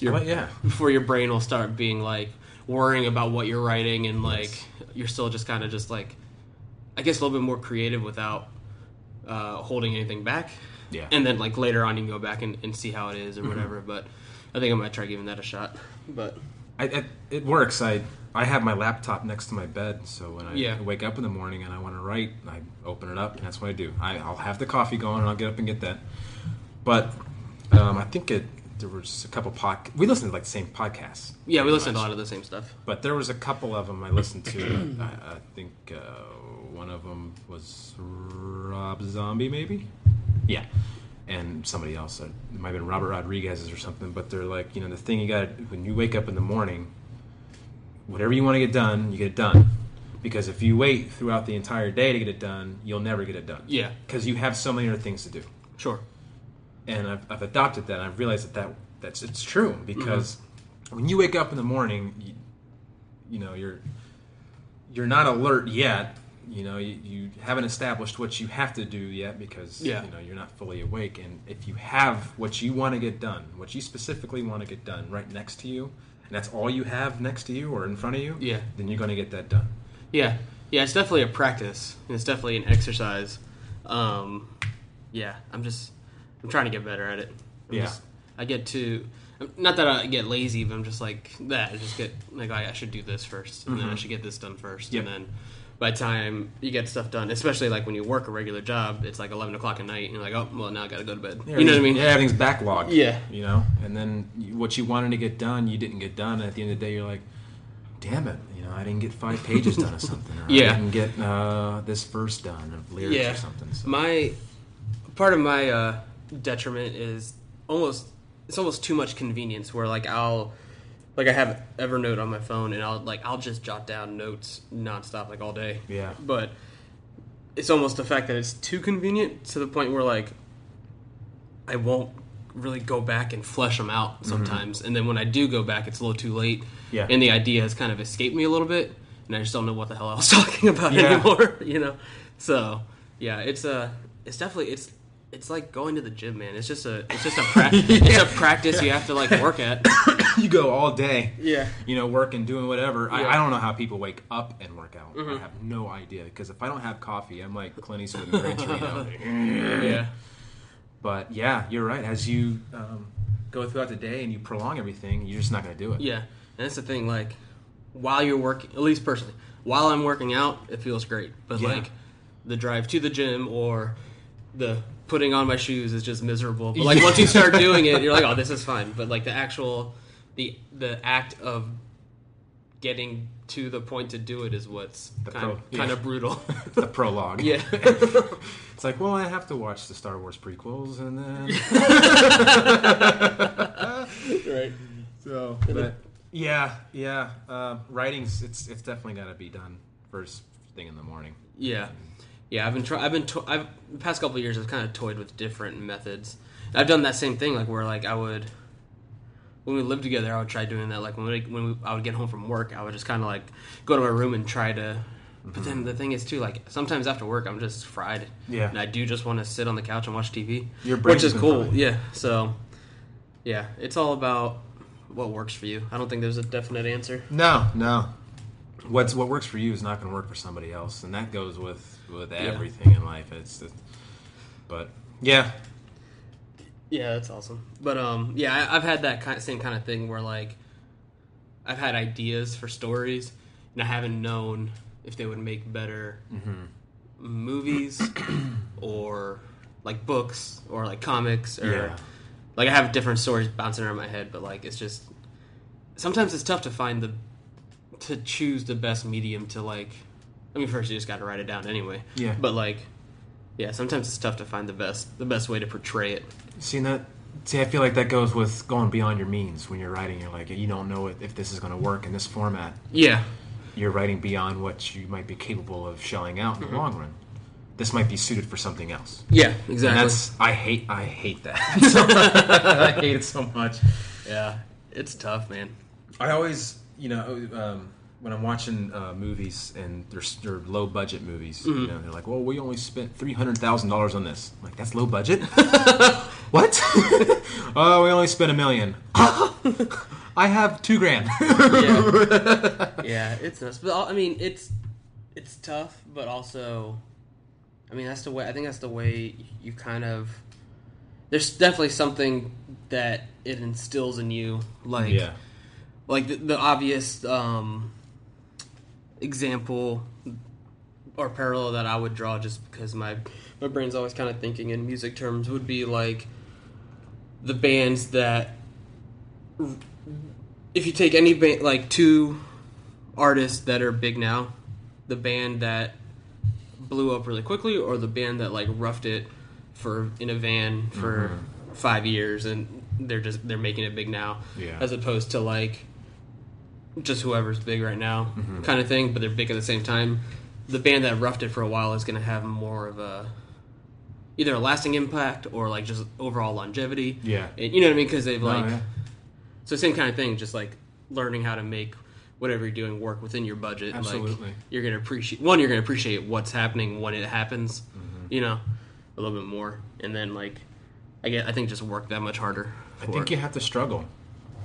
your Well, yeah. before your brain will start being like worrying about what you're writing and like you're still just kind of just like I guess a little bit more creative without uh, holding anything back. Yeah. And then like later on you can go back and, and see how it is or whatever. But I think I might try giving that a shot. But I, I, it works. I I have my laptop next to my bed, so when I Yeah. wake up in the morning and I want to write, I open it up, and that's what I do. I, I'll have the coffee going, and I'll get up and get that. But um, I think it there was a couple pod. We listened to like the same podcasts. yeah, we listened listen to a lot of the same stuff. But there was a couple of them I listened to. I, I think uh, one of them was Rob Zombie, maybe. Yeah, and somebody else. uh, It might have been Robert Rodriguez's or something. But they're like, you know, the thing you got when you wake up in the morning, whatever you want to get done, you get it done. Because if you wait throughout the entire day to get it done, you'll never get it done. Yeah. Because you have so many other things to do Sure. And I've, I've adopted that. and I've realized that, that that's it's true because Mm-hmm. when you wake up in the morning, you, you know you're you're not alert yet. You know you, you haven't established what you have to do yet because Yeah. you know you're not fully awake. And if you have what you want to get done, what you specifically want to get done right next to you, and that's all you have next to you or in front of you, Yeah. then you're going to get that done. Yeah. Yeah, it's definitely a practice. And it's definitely an exercise. Um, yeah, I'm just I'm trying to get better at it. I'm Yeah. just- I get to not that I get lazy, but I'm just like that. I just get like I, I should do this first, and then I should get this done first, Mm-hmm. Yep. and then by the time you get stuff done, especially like when you work a regular job, it's like 11 o'clock at night, and you're like, oh well, now I got to go to bed. you know what I mean? Yeah, everything's backlogged. Yeah. You know, and then you- what you wanted to get done, you didn't get done. And at the end of the day, you're like, damn it, you know, I didn't get five pages done or something. Or Yeah. I didn't get uh, this verse done of lyrics yeah. or something. So. My part of my uh, detriment is almost it's almost too much convenience. Where like I'll like I have Evernote on my phone, and I'll like I'll just jot down notes nonstop, like all day. Yeah. But it's almost the fact that it's too convenient to the point where like I won't really go back and flesh them out mm-hmm. sometimes, and then when I do go back, it's a little too late. Yeah. And the idea has kind of escaped me a little bit, and I just don't know what the hell I was talking about Yeah. anymore. You know. So yeah, it's a it's definitely it's. It's like going to the gym, man. It's just a, it's just a, pra- it's a practice you have to like work at. you go all day. Yeah. You know, working, doing whatever. I, Yeah. Mm-hmm. I don't know how people wake up and work out. I have no idea because if I don't have coffee, I'm like Clint Eastwood in Gran Torino. Yeah. But yeah, you're right. As you um, go throughout the day and you prolong everything, you're just not going to do it. Yeah, and that's the thing. Like, while you're working, at least personally, while I'm working out, it feels great. But Yeah. like, the drive to the gym or the putting on my shoes is just miserable. But like once you start doing it, you're like, oh, this is fine. But like the actual, the the act of getting to the point to do it is what's The kind, pro- of, kind yeah. of brutal. The prologue. yeah, It's like, well, I have to watch the Star Wars prequels and then. right. so, but yeah, yeah. Uh, writing's it's it's definitely got to be done first thing in the morning. Yeah, yeah. I've been try- I've been to- I've the past couple of years I've kind of toyed with different methods. I've done that same thing, like where like I would when we lived together, I would try doing that. Like when we, when we, I would get home from work, I would just kind of like go to my room and try to. But then mm-hmm. the thing is too, like sometimes after work, I'm just fried. Yeah. and I do just want to sit on the couch and watch TV, which is cool. fried. Yeah, so yeah, it's all about what works for you. I don't think there's a definite answer. No, no. What's what works for you is not going to work for somebody else, and that goes with with everything in life. It's, just, but yeah, Yeah, that's awesome. But um, yeah, I, I've had that kind same kind of thing where like I've had ideas for stories, and I haven't known if they would make better movies or like books or like comics or Yeah. like I have different stories bouncing around my head. But like it's just sometimes it's tough to find the to choose the best medium to like. I mean, first you just got to write it down anyway. Yeah. But like, yeah, sometimes it's tough to find the best the best way to portray it. seeing that. See, I feel like that goes with going beyond your means when you're writing. You're like, you don't know if this is going to work in this format. Yeah. You're writing beyond what you might be capable of shelling out in Mm-hmm. the long run. This might be suited for something else. Yeah, And exactly. that's I hate I hate that. I hate it so much. yeah, it's tough, man. I always, you know, um, when I'm watching uh, movies and they're, they're low budget movies, you know, they're like, "Well, we only spent three hundred thousand dollars on this." I'm like, that's low budget. what? oh, we only spent a million. I have two grand. Yeah, yeah, it's nuts. But I mean, it's it's tough, but also, I mean, that's the way. I think that's the way you kind of. There's definitely something that it instills in you, like yeah, like the, the obvious um, example or parallel that I would draw, just because my my brain's always kind of thinking in music terms, would be like the bands that if you take any band like two artists that are big now, the band that blew up really quickly, or the band that like roughed it for in a van for mm-hmm. five years and they're just they're making it big now, Yeah. as opposed to like just whoever's big right now kind of thing, but they're big at the same time. The band that roughed it for a while is going to have more of a either a lasting impact or like just overall longevity. Yeah. And you know what I mean? Because they've Oh, like yeah. so same kind of thing, just like learning how to make whatever you're doing work within your budget. Like Absolutely. you're gonna appreciate one, you're gonna appreciate what's happening when it happens, Mm-hmm. you know, a little bit more, and then like I get, I think just work that much harder. I think it. you have to struggle.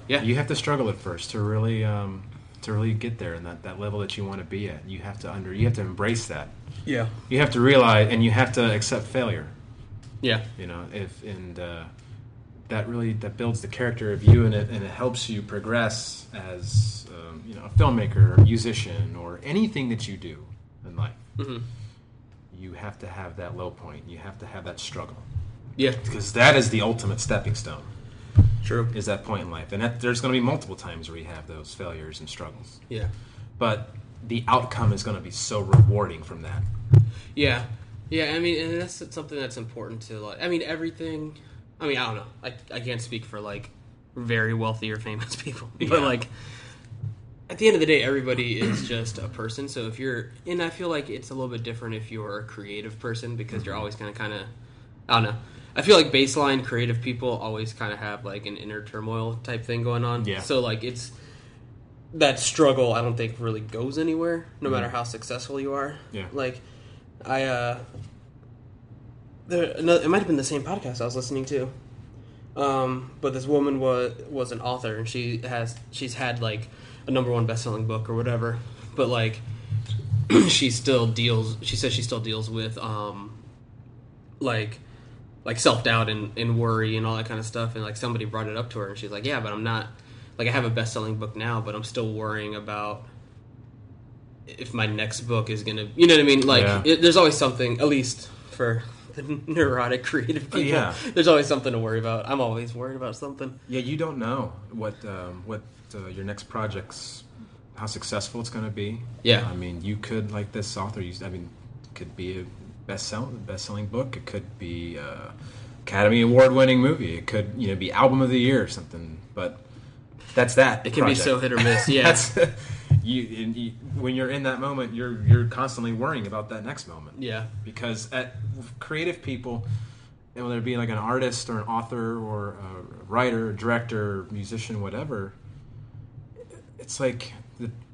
Yeah, You have to struggle at first to really um, to really get there and that, that level that you want to be at. You have to under you have to embrace that. yeah, You have to realize and you have to accept failure. yeah, you know if and uh, that really that builds the character of you and it and it helps you progress as um, you know a filmmaker or musician or anything that you do in life Mhm. you have to have that low point you have to have that struggle yeah, because that is the ultimate stepping stone true, is that point in life and that, there's going to be multiple times where you have those failures and struggles yeah, but the outcome is going to be so rewarding from that yeah, yeah. I mean, and that's something that's important to like. I mean, everything. I mean, I don't know. I I can't speak for like very wealthy or famous people. Yeah. But like at the end of the day, everybody is just a person. So if you're, and I feel like it's a little bit different if you're a creative person because you're always of, kind of, I don't know. I feel like baseline creative people always kind of have like an inner turmoil type thing going on. Yeah. So like it's that struggle. I don't think really goes anywhere, no matter how successful you are. Yeah. Like I, uh, there, another, it might have been the same podcast I was listening to. Um, but this woman was was an author, and she has she's had like a number one best selling book or whatever. But like, she still deals. She says she still deals with um, like like self doubt and, and worry and all that kind of stuff. And like somebody brought it up to her, and she's like, "Yeah, but I'm not like I have a best selling book now, but I'm still worrying about." If my next book is gonna, you know what I mean? Like, Yeah. it, there's always something, at least for the neurotic creative people. Yeah. There's always something to worry about. I'm always worried about something. Yeah, you don't know what um, what uh, your next project's how successful it's going to be. Yeah. I mean, you could like this author. You, I mean, could be a best selling best selling book. It could be a Academy Award winning movie. It could you know be album of the year or something. But that's that. It can project. be so hit or miss. Yeah. that's you, you. When you're in that moment, you're you're constantly worrying about that next moment yeah. because at creative people, and whether it be like an artist or an author or a writer, director, musician, whatever, it's like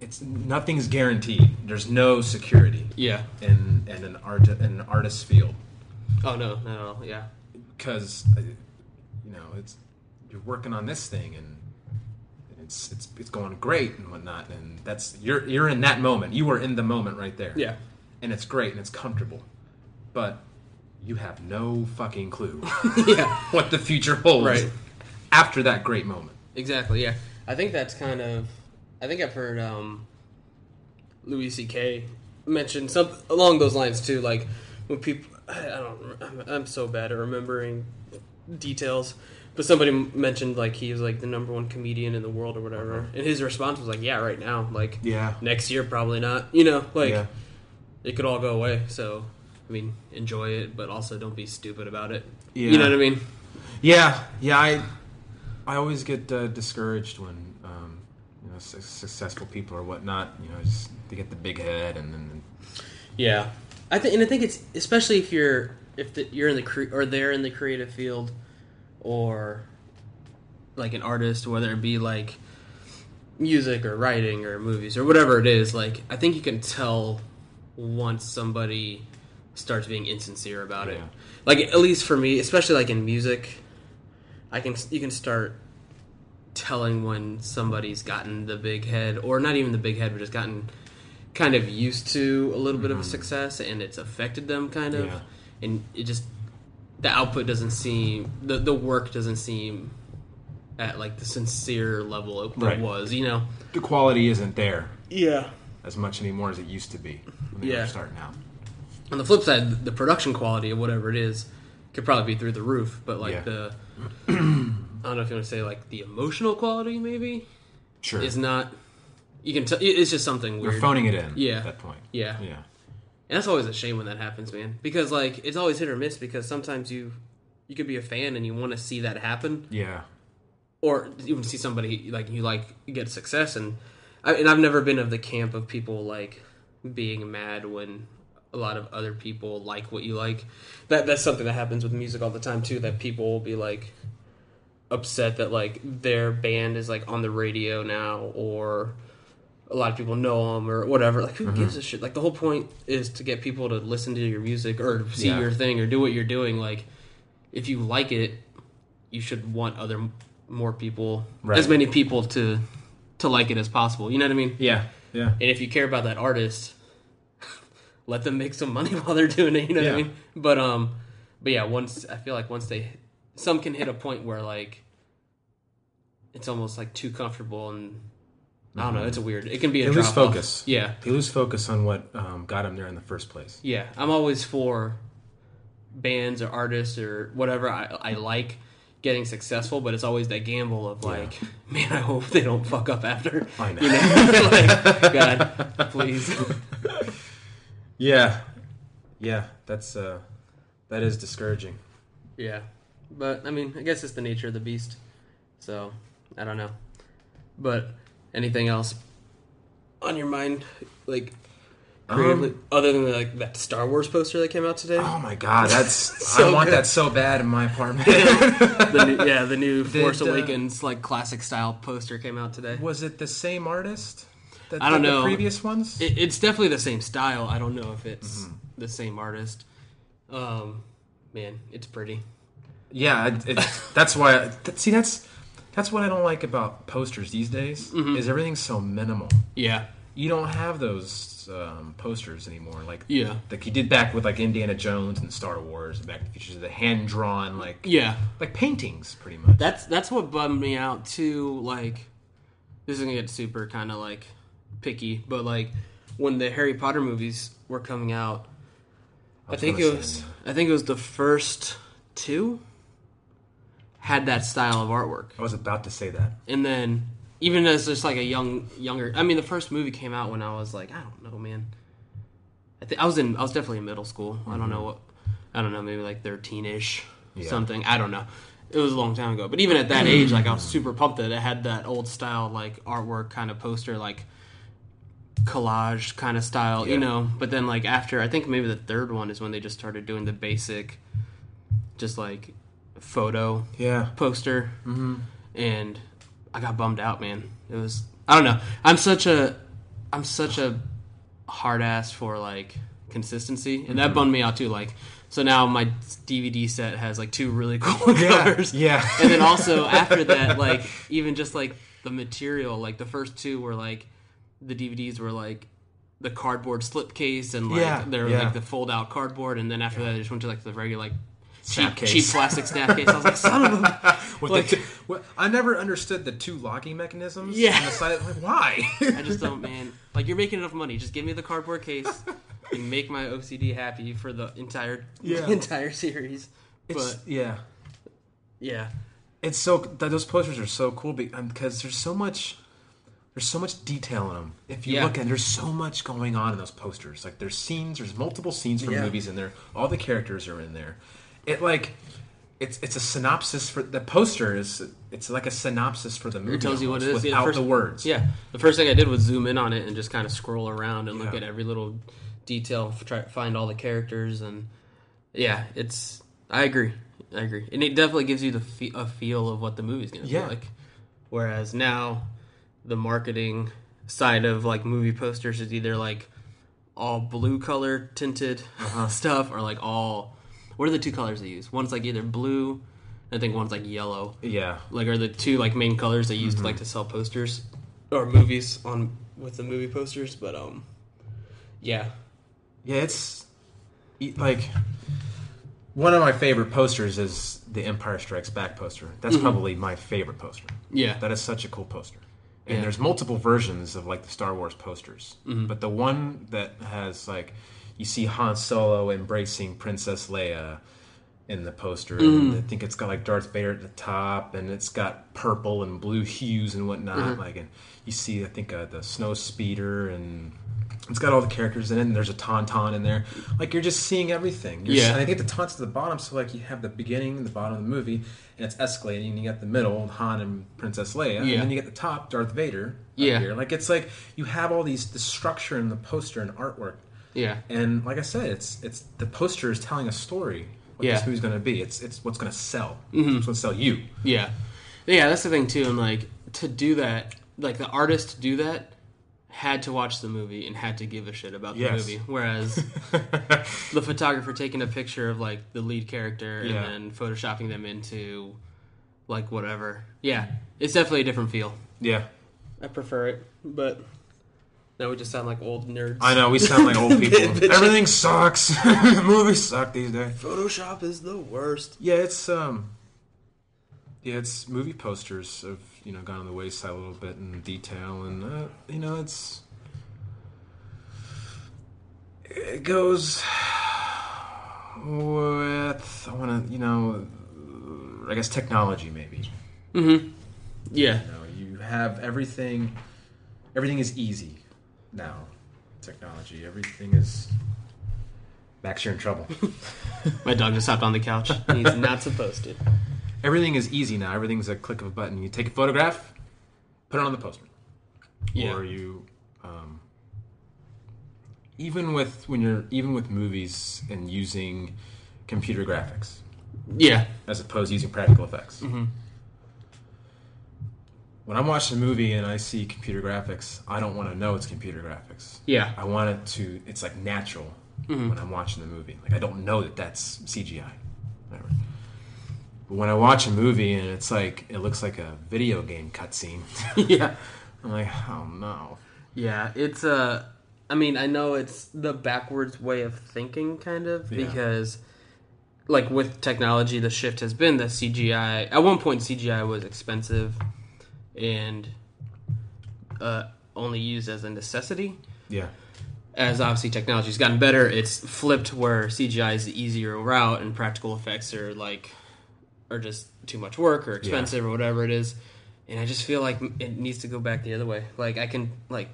it's nothing's guaranteed. There's no security Yeah. in in an art in an artist's field Oh no, not at all. Yeah. because uh, you know it's you're working on this thing and. It's, it's, it's going great and whatnot and that's you're you're in that moment you are in the moment right there Yeah. and it's great and it's comfortable, but you have no fucking clue yeah. what the future holds Right. after that great moment. Exactly. Yeah. I think that's kind of. I think I've heard um, Louis C.K. mention something along those lines too. Like when people, I don't. I'm, I'm so bad at remembering details. But somebody mentioned like he was like the number one comedian in the world or whatever, and his response was like, "Yeah, right now, like Yeah. next year probably not." You know, like yeah. it could all go away. So, I mean, enjoy it, but also don't be stupid about it. Yeah. You know what I mean? Yeah. Yeah. I I always get uh, discouraged when know su- successful people or whatnot. You know, just they get the big head and then Yeah, I think, and I think it's especially if you're if the, you're in the cre- or they're in the creative field, or like an artist, whether it be like music or writing or movies or whatever it is. Like, I think you can tell once somebody starts being insincere about it. Like, at least for me, especially like in music, I can you can start telling when somebody's gotten the big head, or not even the big head, but just gotten kind of used to a little bit of a mm-hmm. success and it's affected them kind of Yeah. and it just the output doesn't seem the, the work doesn't seem at like the sincere level it, Right. it was you know the quality isn't there yeah as much anymore as it used to be when they Yeah. were starting out. on the flip side the production quality of whatever it is could probably be through the roof but like Yeah. the i don't know if you want to say like the emotional quality maybe Sure. is not you can tell it's just something you're phoning it in Yeah. at that point. yeah Yeah. And that's always a shame when that happens, man. Because like it's always hit or miss because sometimes you you could be a fan and you want to see that happen Yeah. or even see somebody like you like get success and I, and I've never been of the camp of people like being mad when a lot of other people like what you like. That that's something that happens with music all the time too that people will be like upset that like their band is like on the radio now or a lot of people know them or whatever. Like, who Mm-hmm. gives a shit? Like, the whole point is to get people to listen to your music or see Yeah. your thing or do what you're doing. Like, if you like it, you should want other more people, Right. as many people to to like it as possible. You know what I mean? Yeah. Yeah. And if you care about that artist, let them make some money while they're doing it. You know what I mean? But um, but yeah, once I feel like once they, some can hit a point where like, it's almost like too comfortable and. I don't know. It's a weird. It can be a They lose focus. Yeah, They lose focus on what um, got them there in the first place. yeah. I'm always for bands or artists or whatever I, I like getting successful, but it's always that gamble of like, man, I hope they don't fuck up after. I know. You know? like, God, please. Yeah, yeah, that's uh, that is discouraging. Yeah, but I mean, I guess it's the nature of the beast. So I don't know. But anything else on your mind, like creatively, other than like that Star Wars poster that came out today? Oh my god, that's So I want good. that so bad in my apartment. the new, yeah, the new Force uh, Awakens like classic style poster came out today. Was it the same artist? That I don't know. The previous ones. It, it's definitely the same style. I don't know if it's Mm-hmm. the same artist. Um, man, it's pretty. yeah, it, it, that's why. that, see, that's that's what I don't like about posters these days. Mm-hmm. Is everything's so minimal. Yeah, You don't have those um, posters anymore, like Yeah. like you did back with like Indiana Jones and Star Wars, and Back to the Future, the hand drawn like yeah. like paintings, pretty much. That's that's what bummed me out too. Like, this is gonna get super kind of like picky, but like when the Harry Potter movies were coming out, I, was think it was I think it was the first two had that style of artwork, I was about to say that. and then even as just like a young younger, I mean, the first movie came out when I was like, I don't know, man. I think I was in I was definitely in middle school. I don't mm-hmm. know what I don't know, maybe like thirteen ish Yeah. something. I don't know. It was a long time ago. But even at that age, like I was super pumped that it had that old style like artwork kind of poster like collage kind of style, Yeah. you know. But then like after I think maybe the third one is when they just started doing the basic just like photo Yeah, poster, mm-hmm. and I got bummed out, man. It was I don't know. I'm such a I'm such a hard ass for like consistency, and that bummed me out too. Like so now my DVD set has like two really cool Yeah, covers, yeah. and then also after that, like even just like the material, like the first two were like the DVDs were like the cardboard slipcase and like Yeah, they're yeah. like the fold out cardboard, and then after that, I just went to like the regular like cheap case. cheap plastic snap case. I was like, son of a Like- the what, I never understood the two locking mechanisms. Yeah. on the side. Like, why? I just don't, man. Like you're making enough money. Just give me the cardboard case and make my OCD happy for the entire Yeah. entire series. It's, but yeah, yeah, it's so those posters are so cool because um, there's so much there's so much detail in them. If you Yeah. look at, there's so much going on in those posters. Like there's scenes, there's multiple scenes from Yeah. movies in there. All the characters are in there. It like it's it's a synopsis for the poster is it's like a synopsis for the movie. it tells you what it is Yeah, without first- the words. Yeah, the first thing I did was zoom in on it and just kind of scroll around and look at every little detail, try find all the characters, and yeah, it's. I agree. I agree, and it definitely gives you the fe- a feel of what the movie's gonna Yeah. be like. Whereas now, the marketing side of like movie posters is either like all blue color tinted Uh-huh. stuff or like all. What are the two colors they use? One's like either blue, I think one's like yellow yeah. like are the two like main colors they Mm-hmm. use like to sell posters or movies on with the movie posters but um yeah Yeah, it's e- like one of my favorite posters is the Empire Strikes Back poster. That's probably my favorite poster. yeah That is such a cool poster. And Yeah. there's multiple versions of like the Star Wars posters, but the one that has like you see Han Solo embracing Princess Leia in the poster, and I think it's got like Darth Vader at the top, and it's got purple and blue hues and whatnot. Like, and you see I think uh, the Snow Speeder and. It's got all the characters in it, and there's a tauntaun in there. Like you're just seeing everything. You're Yeah. and I think the taunt's at the bottom, so like you have the beginning and the bottom of the movie, and it's escalating. And you got the middle, Han and Princess Leia, and then you get the top, Darth Vader. Yeah. here. like it's like you have all these the structure in the poster and artwork, yeah and like I said, it's it's the poster is telling a story. What Yeah. this movie's going to be. It's it's what's going to sell. Mm-hmm. It's what's going to sell you. yeah yeah that's the thing too and like to do that like the artist to do that had to watch the movie and had to give a shit about the Yes. movie whereas the photographer taking a picture of like the lead character Yeah. and then photoshopping them into like whatever yeah it's definitely a different feel Yeah, I prefer it, but now we just sound like old nerds. I know we sound like old people. Everything sucks. Movies suck these days. Photoshop is the worst. Yeah, it's um, yeah, it's movie posters have you know gone on the wayside a little bit in detail, and uh, you know it's it goes with I want to you know I guess technology maybe. Mm-hmm. Yeah, You know, you have everything. Everything is easy now. Technology. Everything is. Max, you're in trouble. my dog just hopped on the couch. He's not supposed to. everything is easy now. Everything's a click of a button. You take a photograph, put it on the poster, Yeah. or you. Um, even with when you're even with movies and using computer graphics Yeah. as opposed to using practical effects. When I'm watching a movie and I see computer graphics, I don't want to know it's computer graphics. Yeah. I want it to. It's like natural when I'm watching the movie. Like I don't know that that's CGI. Whatever. But when I watch a movie and it's like it looks like a video game cutscene, yeah. I'm like, oh no. Yeah, it's Uh, I mean, I know it's the backwards way of thinking, kind of, Yeah. because, like, with technology, the shift has been that CGI. At one point, CGI was expensive and uh, only used as a necessity. Yeah. As obviously technology's gotten better, it's flipped where CGI is the easier route and practical effects are like are just too much work or expensive or whatever it is. And I just feel like it needs to go back the other way. Like I can like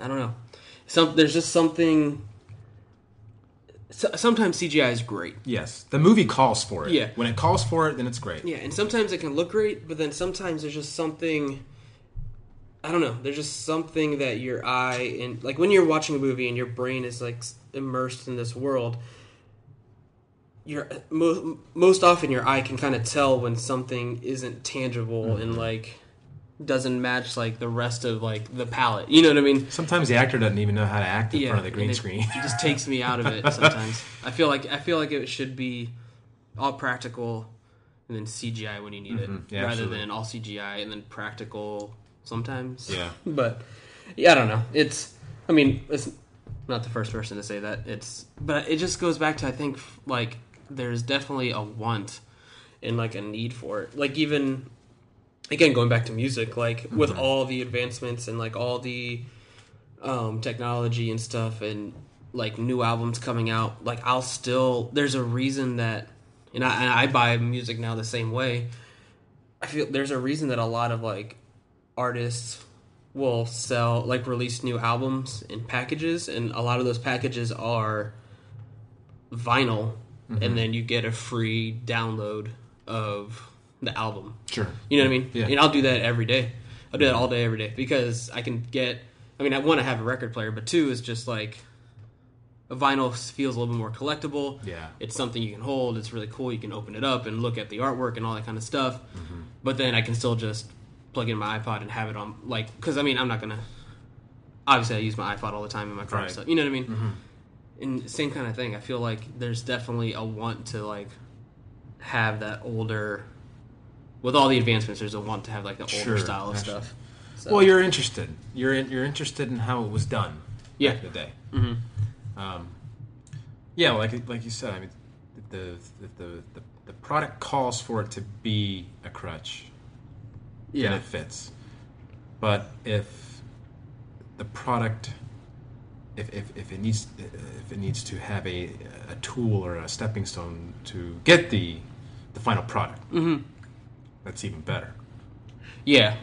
I don't know. Some there's just something. So, sometimes CGI is great. Yes. The movie calls for it. Yeah. When it calls for it, then it's great. Yeah, and sometimes it can look great, but then sometimes there's just something. I don't know. There's just something that your eye and like when you're watching a movie and your brain is like immersed in this world. Your mo- most often your eye can kind of tell when something isn't tangible and mm-hmm. like doesn't match like the rest of like the palette. You know what I mean? Sometimes the actor doesn't even know how to act in front of the green it- screen. It just takes me out of it sometimes. I feel like I feel like it should be all practical and then CGI when you need it, Mm-hmm. Yeah, rather absolutely. than all CGI and then practical sometimes. Yeah. but yeah, I don't know. It's I mean, it's not the first person to say that. It's but it just goes back to I think like there's definitely a want and like a need for it. Like even again going back to music, like with Mm-hmm. all the advancements and like all the um, technology and stuff and like new albums coming out, like I'll still there's a reason that and I, and I buy music now the same way. I feel there's a reason that a lot of like artists will sell like release new albums in packages and a lot of those packages are vinyl and then you get a free download of the album. Sure. You know what I mean? Yeah. And I'll do that every day. I'll do that all day, every day because I can get. I mean, I want to have a record player, but two is just like a vinyl feels a little bit more collectible. Yeah. it's something you can hold. It's really cool. You can open it up and look at the artwork and all that kind of stuff. Mm-hmm. But then I can still just plug in my iPod and have it on, like, because I mean, I'm not gonna. Obviously, I use my iPod all the time in my car. Right. So you know what I mean? And same kind of thing. I feel like there's definitely a want to like have that older. With all the advancements, there's a want to have like the older Sure, style of actually. stuff. So, Well, you're interested. You're in, you're interested in how it was done. Yeah. Back in the day. Mm-hmm. Um, yeah, like like you said, I mean, the the, the the the product calls for it to be a crutch, and yeah, it fits. But if the product, if, if, if it needs if it needs to have a a tool or a stepping stone to get the the final product, mm-hmm. That's even better. yeah,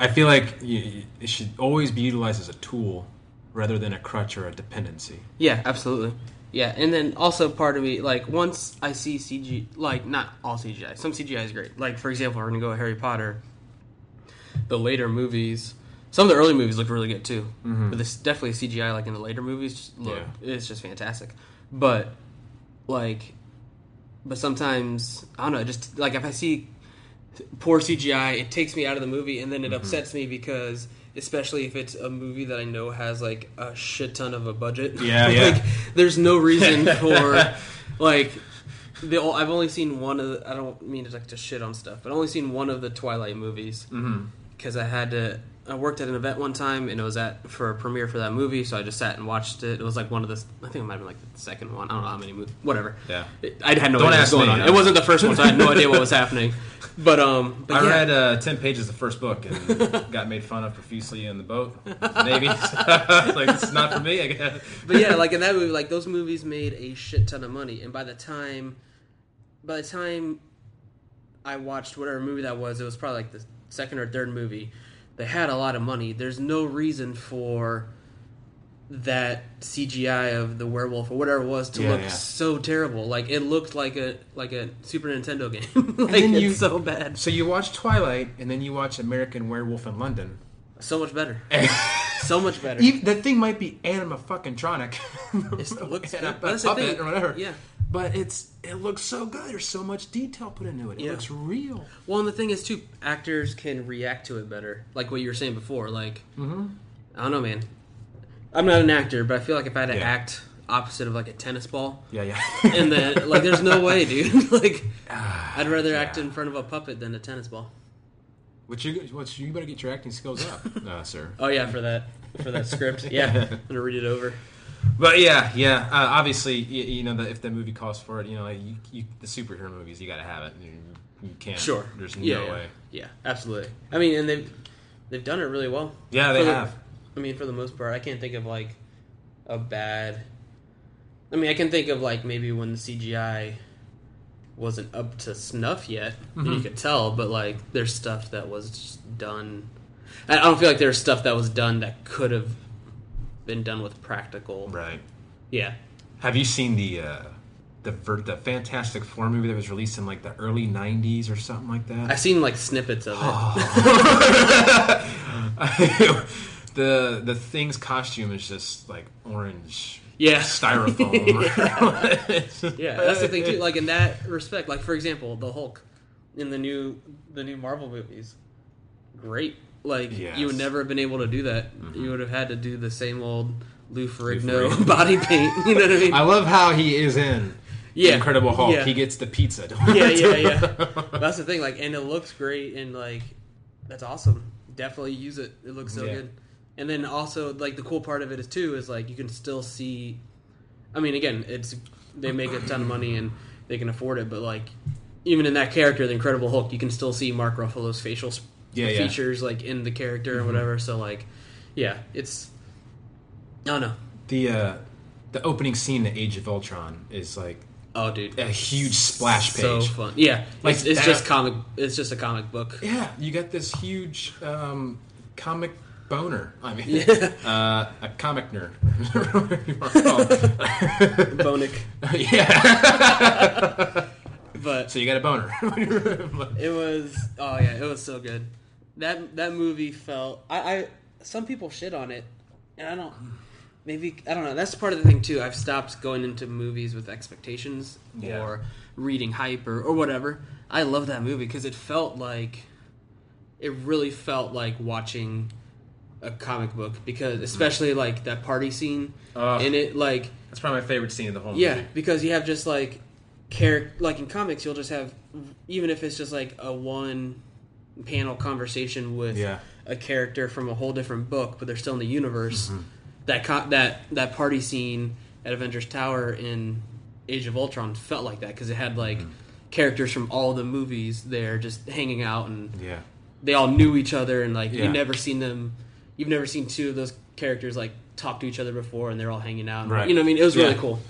I feel like it should always be utilized as a tool rather than a crutch or a dependency. yeah, absolutely. Yeah, and then also part of me, like once I see CG, like not all CGI, some CGI is great. Like for example, we're gonna go Harry Potter. The later movies, some of the early movies look really good too, mm-hmm. but this definitely CGI like in the later movies just look Yeah. it's just fantastic. But like, but sometimes I don't know, just like if I see poor CGI, it takes me out of the movie, and then it mm-hmm. upsets me because, especially if it's a movie that I know has like a shit ton of a budget. Yeah, like yeah. there's no reason for like the. I've only seen one of. The, I don't mean to like to shit on stuff, but I've only seen one of the Twilight movies mm-hmm. because I had to. I worked at an event one time and it was at for a premiere for that movie, so I just sat and watched it. It was like one of the. I think it might have been like the second one. I don't know how many movies. Whatever. Yeah. I had no Don't idea what was going me. on. It wasn't the first one, so I had no idea what was happening. But um, but I yeah. read uh, ten pages of the first book and got made fun of profusely in the boat, Maybe like it's not for me. I guess. but yeah, like in that movie, like those movies made a shit ton of money, and by the time, by the time I watched whatever movie that was, it was probably like the second or third movie. They had a lot of money. There's no reason for that CGI of the werewolf or whatever it was to Yeah, look yeah. so terrible. Like it looked like a like a Super Nintendo game. like then it's you- so bad. So you watch Twilight, and then you watch American Werewolf in London. So much better. so much better. Even, that thing might be anima fucking tronic. It looks and a, good. That's the puppet thing. or whatever. Yeah. But it's it looks so good. There's so much detail put into it. It Yeah. looks real. Well, and the thing is, too, actors can react to it better. Like what you were saying before. Like, Mm-hmm. I don't know, man. I'm not an actor, but I feel like if I had to Yeah. act opposite of like a tennis ball, Yeah, yeah. and then like, there's no way, dude. like, Ah, I'd rather yeah. act in front of a puppet than a tennis ball. What you what you better get your acting skills up, uh, sir. Oh yeah, for that for that script. Yeah, I'm gonna read it over. But yeah, yeah. Uh, obviously, you, you know, the, if the movie calls for it, you know, like you, you, the superhero movies, you got to have it. You, you can't. Sure. There's no yeah, yeah. way. Yeah, absolutely. I mean, and they've they've done it really well. Yeah, they For the- have. I mean, for the most part, I can't think of like a bad. I mean, I can think of like maybe when the CGI wasn't up to snuff yet, Mm-hmm. you could tell. But like, there's stuff that was just done. I I don't feel like there's stuff that was done that could have been done with practical. Right. Yeah. Have you seen the uh, the ver- the Fantastic Four movie that was released in like the early '90s or something like that? I've seen like snippets of it. the the thing's costume is just like orange Yeah. styrofoam. Yeah, that's the thing too. Like in that respect, like for example, the Hulk in the new the new Marvel movies, great. Like Yes. you would never have been able to do that. Mm-hmm. You would have had to do the same old Lou Ferrigno Ferrigno. body paint. You know what I mean? I love how he is in Yeah. Incredible Hulk. Yeah. He gets the pizza. yeah, yeah, yeah. That's the thing. Like, and it looks great, and like that's awesome. Definitely use it. It looks so Yeah. good. And then also, like the cool part of it is too is like you can still see. I mean, again, it's they make a ton of money and they can afford it, but like even in that character, the Incredible Hulk, you can still see Mark Ruffalo's facial Yeah, yeah. features like in the character and whatever. So like, yeah, it's. I don't know. the uh, the opening scene, the Age of Ultron, is like Oh, dude, a huge splash page. so fun. Yeah, Like it's, it's that- just comic. It's just a comic book. Yeah, you got this huge um, comic boner. I mean, uh, a comic nerd. Whatever you wanna call it. Bonic, yeah. but So you got a boner. It was oh yeah, it was so good. That that movie felt I, I some people shit on it, and I don't maybe I don't know. That's part of the thing too. I've stopped going into movies with expectations Yeah. or reading hype or, or whatever. I love that movie because it felt like it really felt like watching a comic book because especially like that party scene Ugh. in it like That's probably my favorite scene in the whole movie. yeah, movie. because you have just like character, like in comics, you'll just have even if it's just like a one panel conversation with Yeah. a character from a whole different book, but they're still in the universe. Mm-hmm. That co- that that party scene at Avengers Tower in Age of Ultron felt like that because it had like characters from all the movies there just hanging out and Yeah. they all knew each other and like Yeah. you've never seen them you've never seen two of those characters like talk to each other before and they're all hanging out Right. you know what i mean it was really cool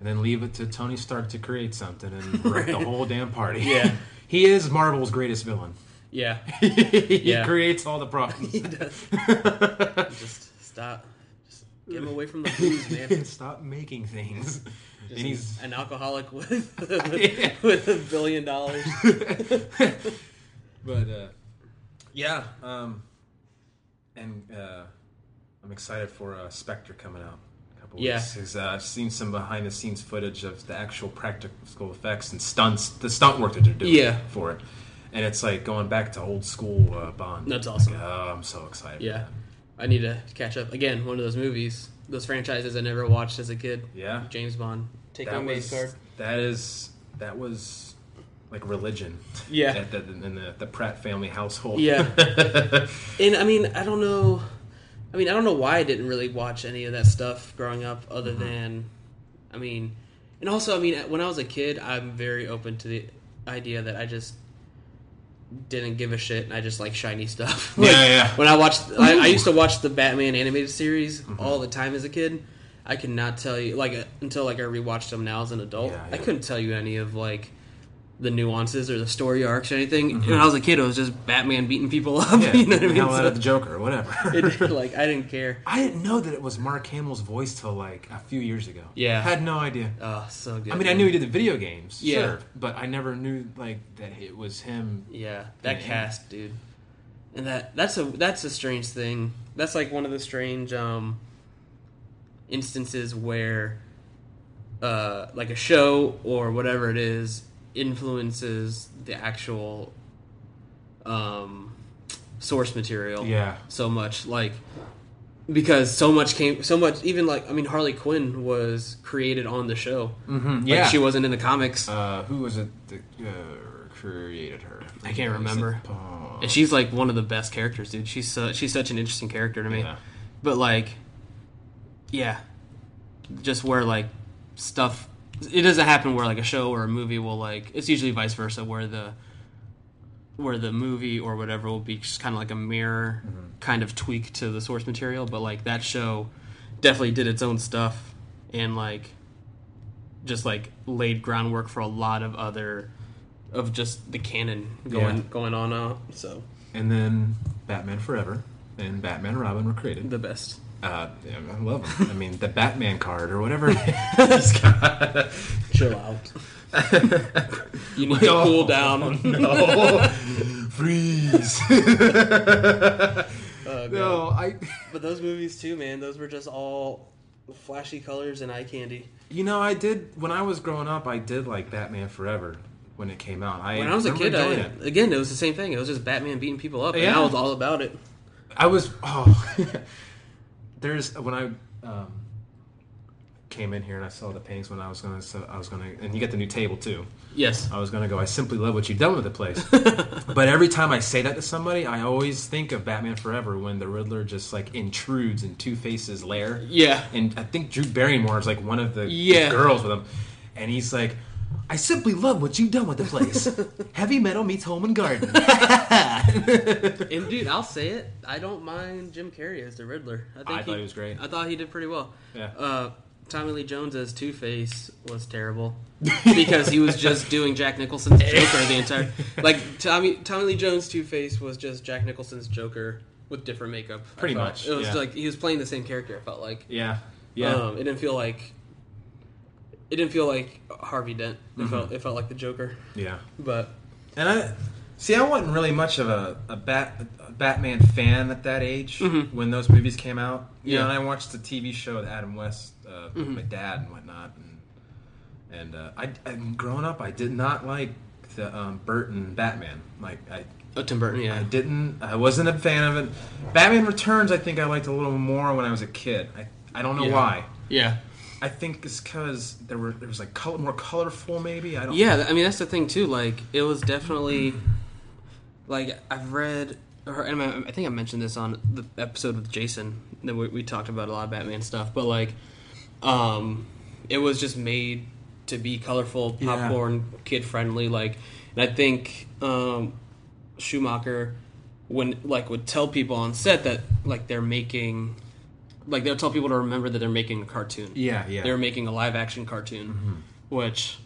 And then leave it to Tony Stark to create something and wreck the whole damn party. Yeah. he is Marvel's greatest villain. yeah he Yeah. creates all the problems. He does. just stop. Just get him away from the booze, man. Stop making things. Just and he's an alcoholic with Yeah. with a billion dollars. but uh, yeah, um, and uh, I'm excited for uh, Spectre coming out. in a Couple Yeah. weeks. 'Cause, uh, I've seen some behind the scenes footage of the actual practical effects and stunts, the stunt work that they're doing Yeah. for it, and it's like going back to old school uh, Bond. That's awesome. Like, oh, I'm so excited. Yeah. I need to catch up again. One of those movies, those franchises I never watched as a kid. yeah. James Bond. Take my That main was card. that is that was like religion. Yeah. At the, in the, the Pratt family household. Yeah. And I mean, I don't know. I mean, I don't know why I didn't really watch any of that stuff growing up, other Mm-hmm. than, I mean, and also, I mean, when I was a kid, I'm very open to the idea that I just didn't give a shit and I just like shiny stuff. Like, Yeah, yeah. When I watched, I, I used to watch the Batman animated series Mm-hmm. all the time as a kid. I could not tell you like uh, until like I rewatched them now as an adult. Yeah, I couldn't tell you any of like the nuances or the story arcs or anything. When I was a kid, it was just Batman beating people up. Mm-hmm. Yeah, you know what I mean? hell out of the Joker or whatever. it, like I didn't care. I didn't know that it was Mark Hamill's voice till like a few years ago. Yeah. had no idea. Oh, so good. I mean, I knew he did the video games, Yeah. sure, but I never knew like that it was him. Yeah, that cast, dude. And that that's a that's a strange thing. That's like one of the strange um instances where uh like a show or whatever it is influences the actual um source material Yeah, so much like because so much came so much even like I mean Harley Quinn was created on the show. mm-hmm. Like, yeah. she wasn't in the comics. Uh, who was it that uh, created her? I can't remember. And she's like one of the best characters, dude. She's she's such an interesting character to me. Yeah. But like, yeah, just where like stuff, it doesn't happen where like a show or a movie will like. It's usually vice versa, where the where the movie or whatever will be just kind of like a mirror mm-hmm. kind of tweak to the source material. But like that show definitely did its own stuff and like just like laid groundwork for a lot of other of just the canon going Yeah. going on out. So And then Batman Forever and Batman and Robin were created. the best. Uh, yeah, I love them. I mean, the Batman card or whatever he's got. Chill out. you need to cool down. no, freeze. Oh, no, I. But those movies too, man. Those were just all flashy colors and eye candy. You know, I did when I was growing up. I did like Batman Forever when it came out. I When I was a remember kid, I, enjoying it. again, it was the same thing. It was just Batman beating people up, and Yeah. I was all about it. I was oh, there's when I um, came in here and I saw the paintings when I was gonna so I was gonna and you get the new table too. Yes. I was gonna go. I simply love what you've done with the place. but every time I say that to somebody, I always think of Batman Forever when the Riddler just like intrudes in Two Face's lair. Yeah. and I think Drew Barrymore is like one of the Yeah. girls with him, and he's like. I simply love what you've done with the place. Heavy metal meets home and garden. And dude, I'll say it. I don't mind Jim Carrey as the Riddler. I, think I thought he was great. I thought he did pretty well. Yeah. Uh, Tommy Lee Jones as Two Face was terrible because he was just doing Jack Nicholson's Joker the entire. Like Tommy Tommy Lee Jones Two Face was just Jack Nicholson's Joker with different makeup. Pretty much, It was yeah. like he was playing the same character. I felt like. yeah, yeah. Um, it didn't feel like. It didn't feel like Harvey Dent. It Mm-hmm. felt it felt like the Joker. Yeah. But And I see. I wasn't really much of a, a bat a Batman fan at that age when those movies came out. You Yeah. know, and I watched the TV show with Adam West uh, with my dad and whatnot. And, and uh, I, I, growing up, I did not like the um, Burton Batman. Like I, oh, Tim Burton, yeah. I didn't. I wasn't a fan of it. Batman Returns, I think I liked a little more when I was a kid. I, I don't know Yeah. why. Yeah. I think it's because there were there was like color, more colorful. Maybe I don't. Yeah, I mean that's the thing too. Like it was definitely like I've read, or and I I think I mentioned this on the episode with Jason that we, we talked about a lot of Batman stuff. But like, um, it was just made to be colorful, Yeah. popcorn, kid friendly. Like, and I think um, Schumacher when like would tell people on set that like they're making. Like they'll tell people to remember that they're making a cartoon Yeah, yeah. they're making a live action cartoon, Mm-hmm. which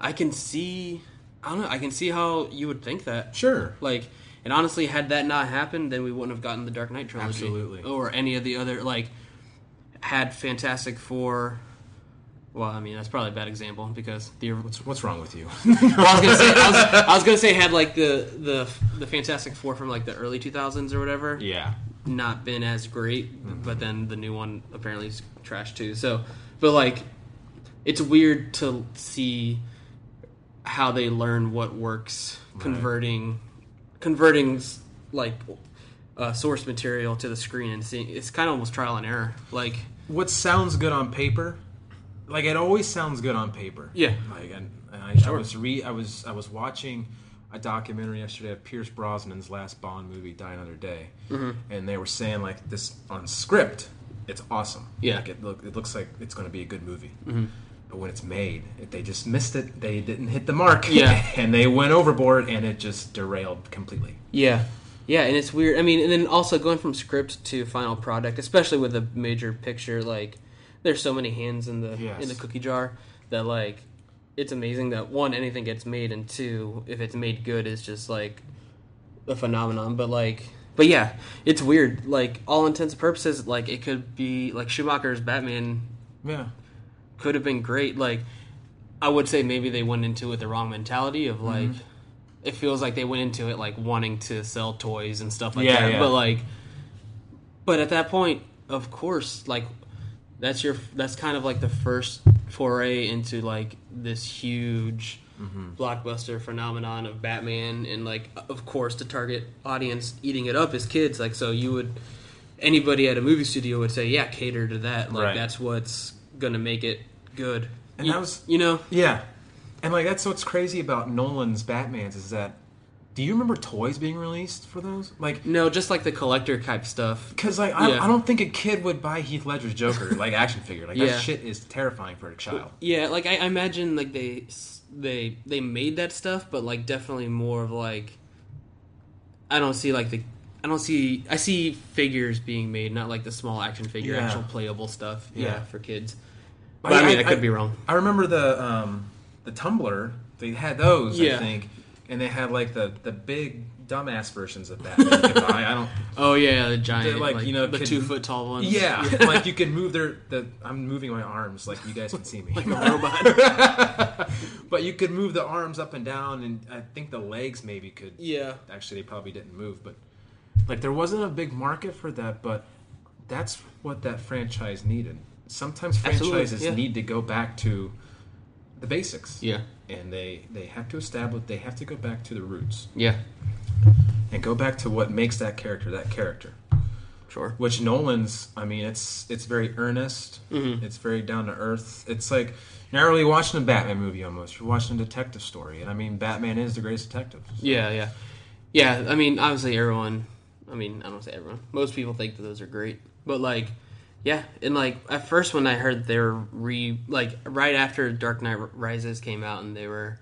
I can see. I don't know. I can see how you would think that. Sure. Like, and honestly, had that not happened, then we wouldn't have gotten the Dark Knight trilogy, Absolutely. or any of the other like. Had Fantastic Four. Well, I mean that's probably a bad example because the. What's what's wrong with you? I was gonna say I was, I was gonna say had like the the the Fantastic Four from like the early two thousands or whatever yeah. Not been as great, but then the new one apparently is trash too. So, but like, it's weird to see how they learn what works, converting, converting like uh, source material to the screen and seeing. It's kind of almost trial and error. Like, What sounds good on paper, like it always sounds good on paper. Yeah. Like and, and I, I was re I was I was watching a documentary yesterday of Pierce Brosnan's last Bond movie, Die Another Day, Mm-hmm. and they were saying like this on script, it's awesome. Yeah. Like it look it looks like it's going to be a good movie. But when it's made, if they just missed it. They didn't hit the mark. Yeah. and they went overboard, and it just derailed completely. yeah. Yeah, and it's weird. I mean, and then also going from script to final product, especially with a major picture, like there's so many hands in the Yes. in the cookie jar that like it's amazing that one anything gets made, and two if it's made good is just like a phenomenon. But like, but yeah, it's weird. Like all intents and purposes, like it could be like Schumacher's Batman Yeah. could have been great. Like, I would say maybe they went into it with the wrong mentality of like, Mm-hmm. it feels like they went into it like wanting to sell toys and stuff like Yeah, that. yeah. But like, but at that point, of course, like that's your that's kind of like the first foray into like this huge Mm-hmm. blockbuster phenomenon of Batman, and like of course the target audience eating it up is kids. Like so, you would anybody at a movie studio would say, yeah, cater to that. Like Right. that's what's gonna make it good. And you, that was- you know, Yeah. And like that's what's crazy about Nolan's Batmans is that do you remember toys being released for those? Like no, just like the collector type stuff. because like I, Yeah. I don't think a kid would buy Heath Ledger's Joker like action figure. Like Yeah. that shit is terrifying for a child. Yeah, like I, I imagine like they they they made that stuff, but like definitely more of like I don't see like the I don't see I see figures being made, not like the small action figure, Yeah. actual playable stuff. Yeah, Yeah. for kids. But I, mean, I, could be wrong. I remember the um, the Tumbler. They had those, Yeah. I think, and they had like the the big dumbass versions of Batman. you buy. I don't. Oh yeah, the giant, They're, like, you know, the could- two foot tall ones. Yeah, like you can move their. The I'm moving my arms, like you guys can see me. like a robot. but you could move the arms up and down, and I think the legs maybe could. yeah, Actually, they probably didn't move, but like there wasn't a big market for that. But that's what that franchise needed. Sometimes Absolutely, franchises yeah. need to go back to the basics. yeah, and they they have to establish they have to go back to the roots yeah. and go back to what makes that character that character Sure. which nolan's i mean it's it's very earnest Mm-hmm. it's very down to earth it's like you're not really watching a batman movie almost you're watching a detective story and i mean batman is the greatest detective Yeah, yeah, yeah. I mean, obviously, everyone. I mean, I don't say everyone. Most people think that those are great, but like, yeah. And like at first, when I heard they were re like right after Dark Knight Rises came out, and they were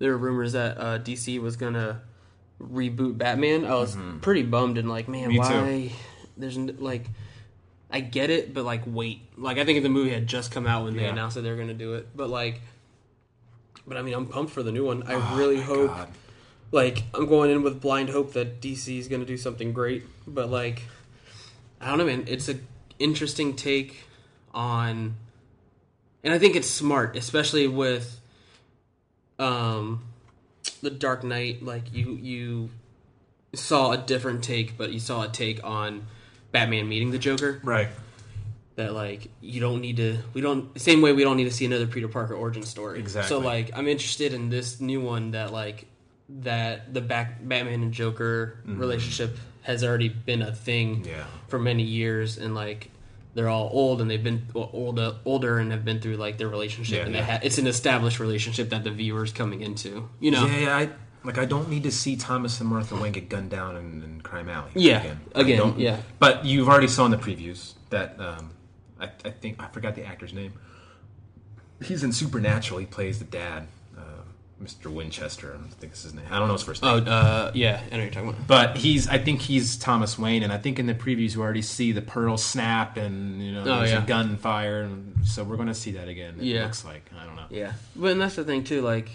there were rumors that uh, DC was gonna reboot Batman. I was pretty bummed and like, man, Mm-hmm. Me too. why? There's like. I get it, but like, wait. Like, I think the movie had just come out when they Yeah. announced that they were going to do it. But like, but I mean, I'm pumped for the new one. I really hope God. like I'm going in with blind hope that DC is going to do something great, but like I don't know, man. It's a interesting take on, and I think it's smart, especially with um the Dark Knight. Like you you saw a different take, but you saw a take on Batman meeting the Joker. right That like you don't need to. We don't same way we don't need to see another Peter Parker origin story. Exactly. So like I'm interested in this new one that like that the back Batman and Joker relationship has already been a thing. Yeah. for many years, and like they're all old and they've been older older and have been through like their relationship, Yeah, and yeah. they ha- it's an established relationship that the viewer's coming into. You know. yeah, yeah I like I don't need to see Thomas and Martha Wayne get gunned down in, in Crime Alley. Yeah, I again, yeah. But you've already saw in the previews that um, I, I think I forgot the actor's name. He's in Supernatural. He plays the dad, Mr. Winchester. I think is his name. I don't know his first name. Oh, uh, yeah, I know you're talking about. But he's, I think he's Thomas Wayne, and I think in the previews you already see the pearl snap, and you know Oh, there's yeah. a gunfire, and so we're going to see that again. It Yeah. looks like I don't know. Yeah, but and that's the thing too. Like,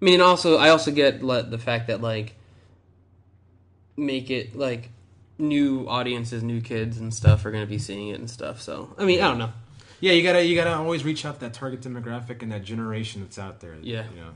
I mean, also I also get let the fact that like make it like new audiences, new kids and stuff are going to be seeing it and stuff. So I mean, I don't know. Yeah, you gotta you gotta always reach out to that target demographic and that generation that's out there. Yeah. you know.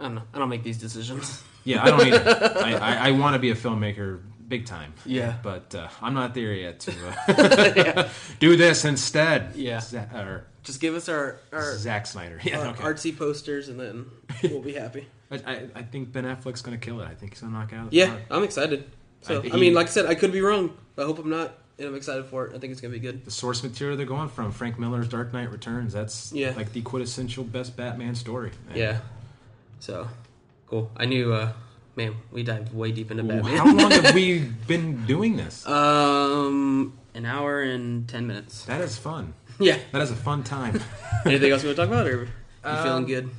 I don't know. I don't make these decisions. Yeah, I don't either. I, I, I want to be a filmmaker big time. Yeah. but uh, I'm not there yet to uh, do this instead. Yeah. Za- or Just give us our our, Zack Snyder. Yeah, our okay. artsy posters and then we'll be happy. I, I, I think Ben Affleck's gonna kill it. I think he's gonna knock it out. Yeah, park. I'm excited. So I- I, mean, like I said, I could be wrong. I hope I'm not, and I'm excited for it. I think it's going to be good. The source material they're going from Frank Miller's Dark Knight Returns. That's Yeah. like the quintessential best Batman story. And- Yeah. So cool. I knew. uh Man, we dived way deep into Batman. How long have we been doing this? Um, an hour and ten minutes. That is fun. Yeah. That is a fun time. Anything else you want to talk about, or you Um, feeling good?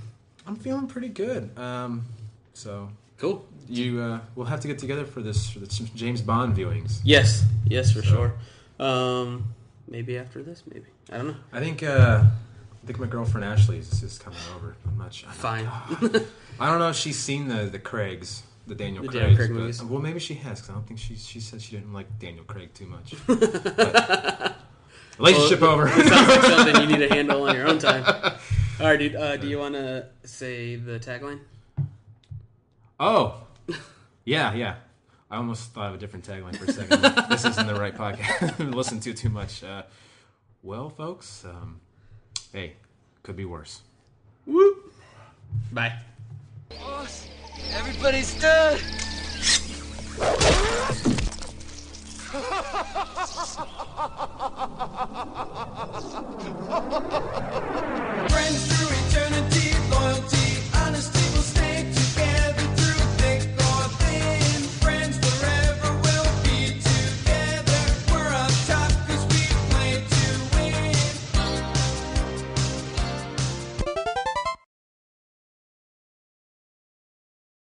I'm feeling pretty good. Um, so Cool. You uh, we'll have to get together for this for the James Bond viewings. Yes. Yes, for So- sure. Um, maybe after this, maybe I don't know. I think uh, I think my girlfriend Ashley is just coming over. I'm not sure. Fine. I don't know if she's seen the the Craigs, the Daniel The Craigs. Daniel Craig but- movies. Well, maybe she has. Cause I don't think she she said she didn't like Daniel Craig too much. But- relationship over. Sounds like something you need to handle on your own time. All right, dude. Uh, do you want to say the tagline? oh, yeah, yeah. I almost thought of a different tagline for a second. this isn't the right podcast. Listen to too much. Uh, well, folks, um, hey, could be worse. Woo. Bye. Everybody stood. Friends through eternity.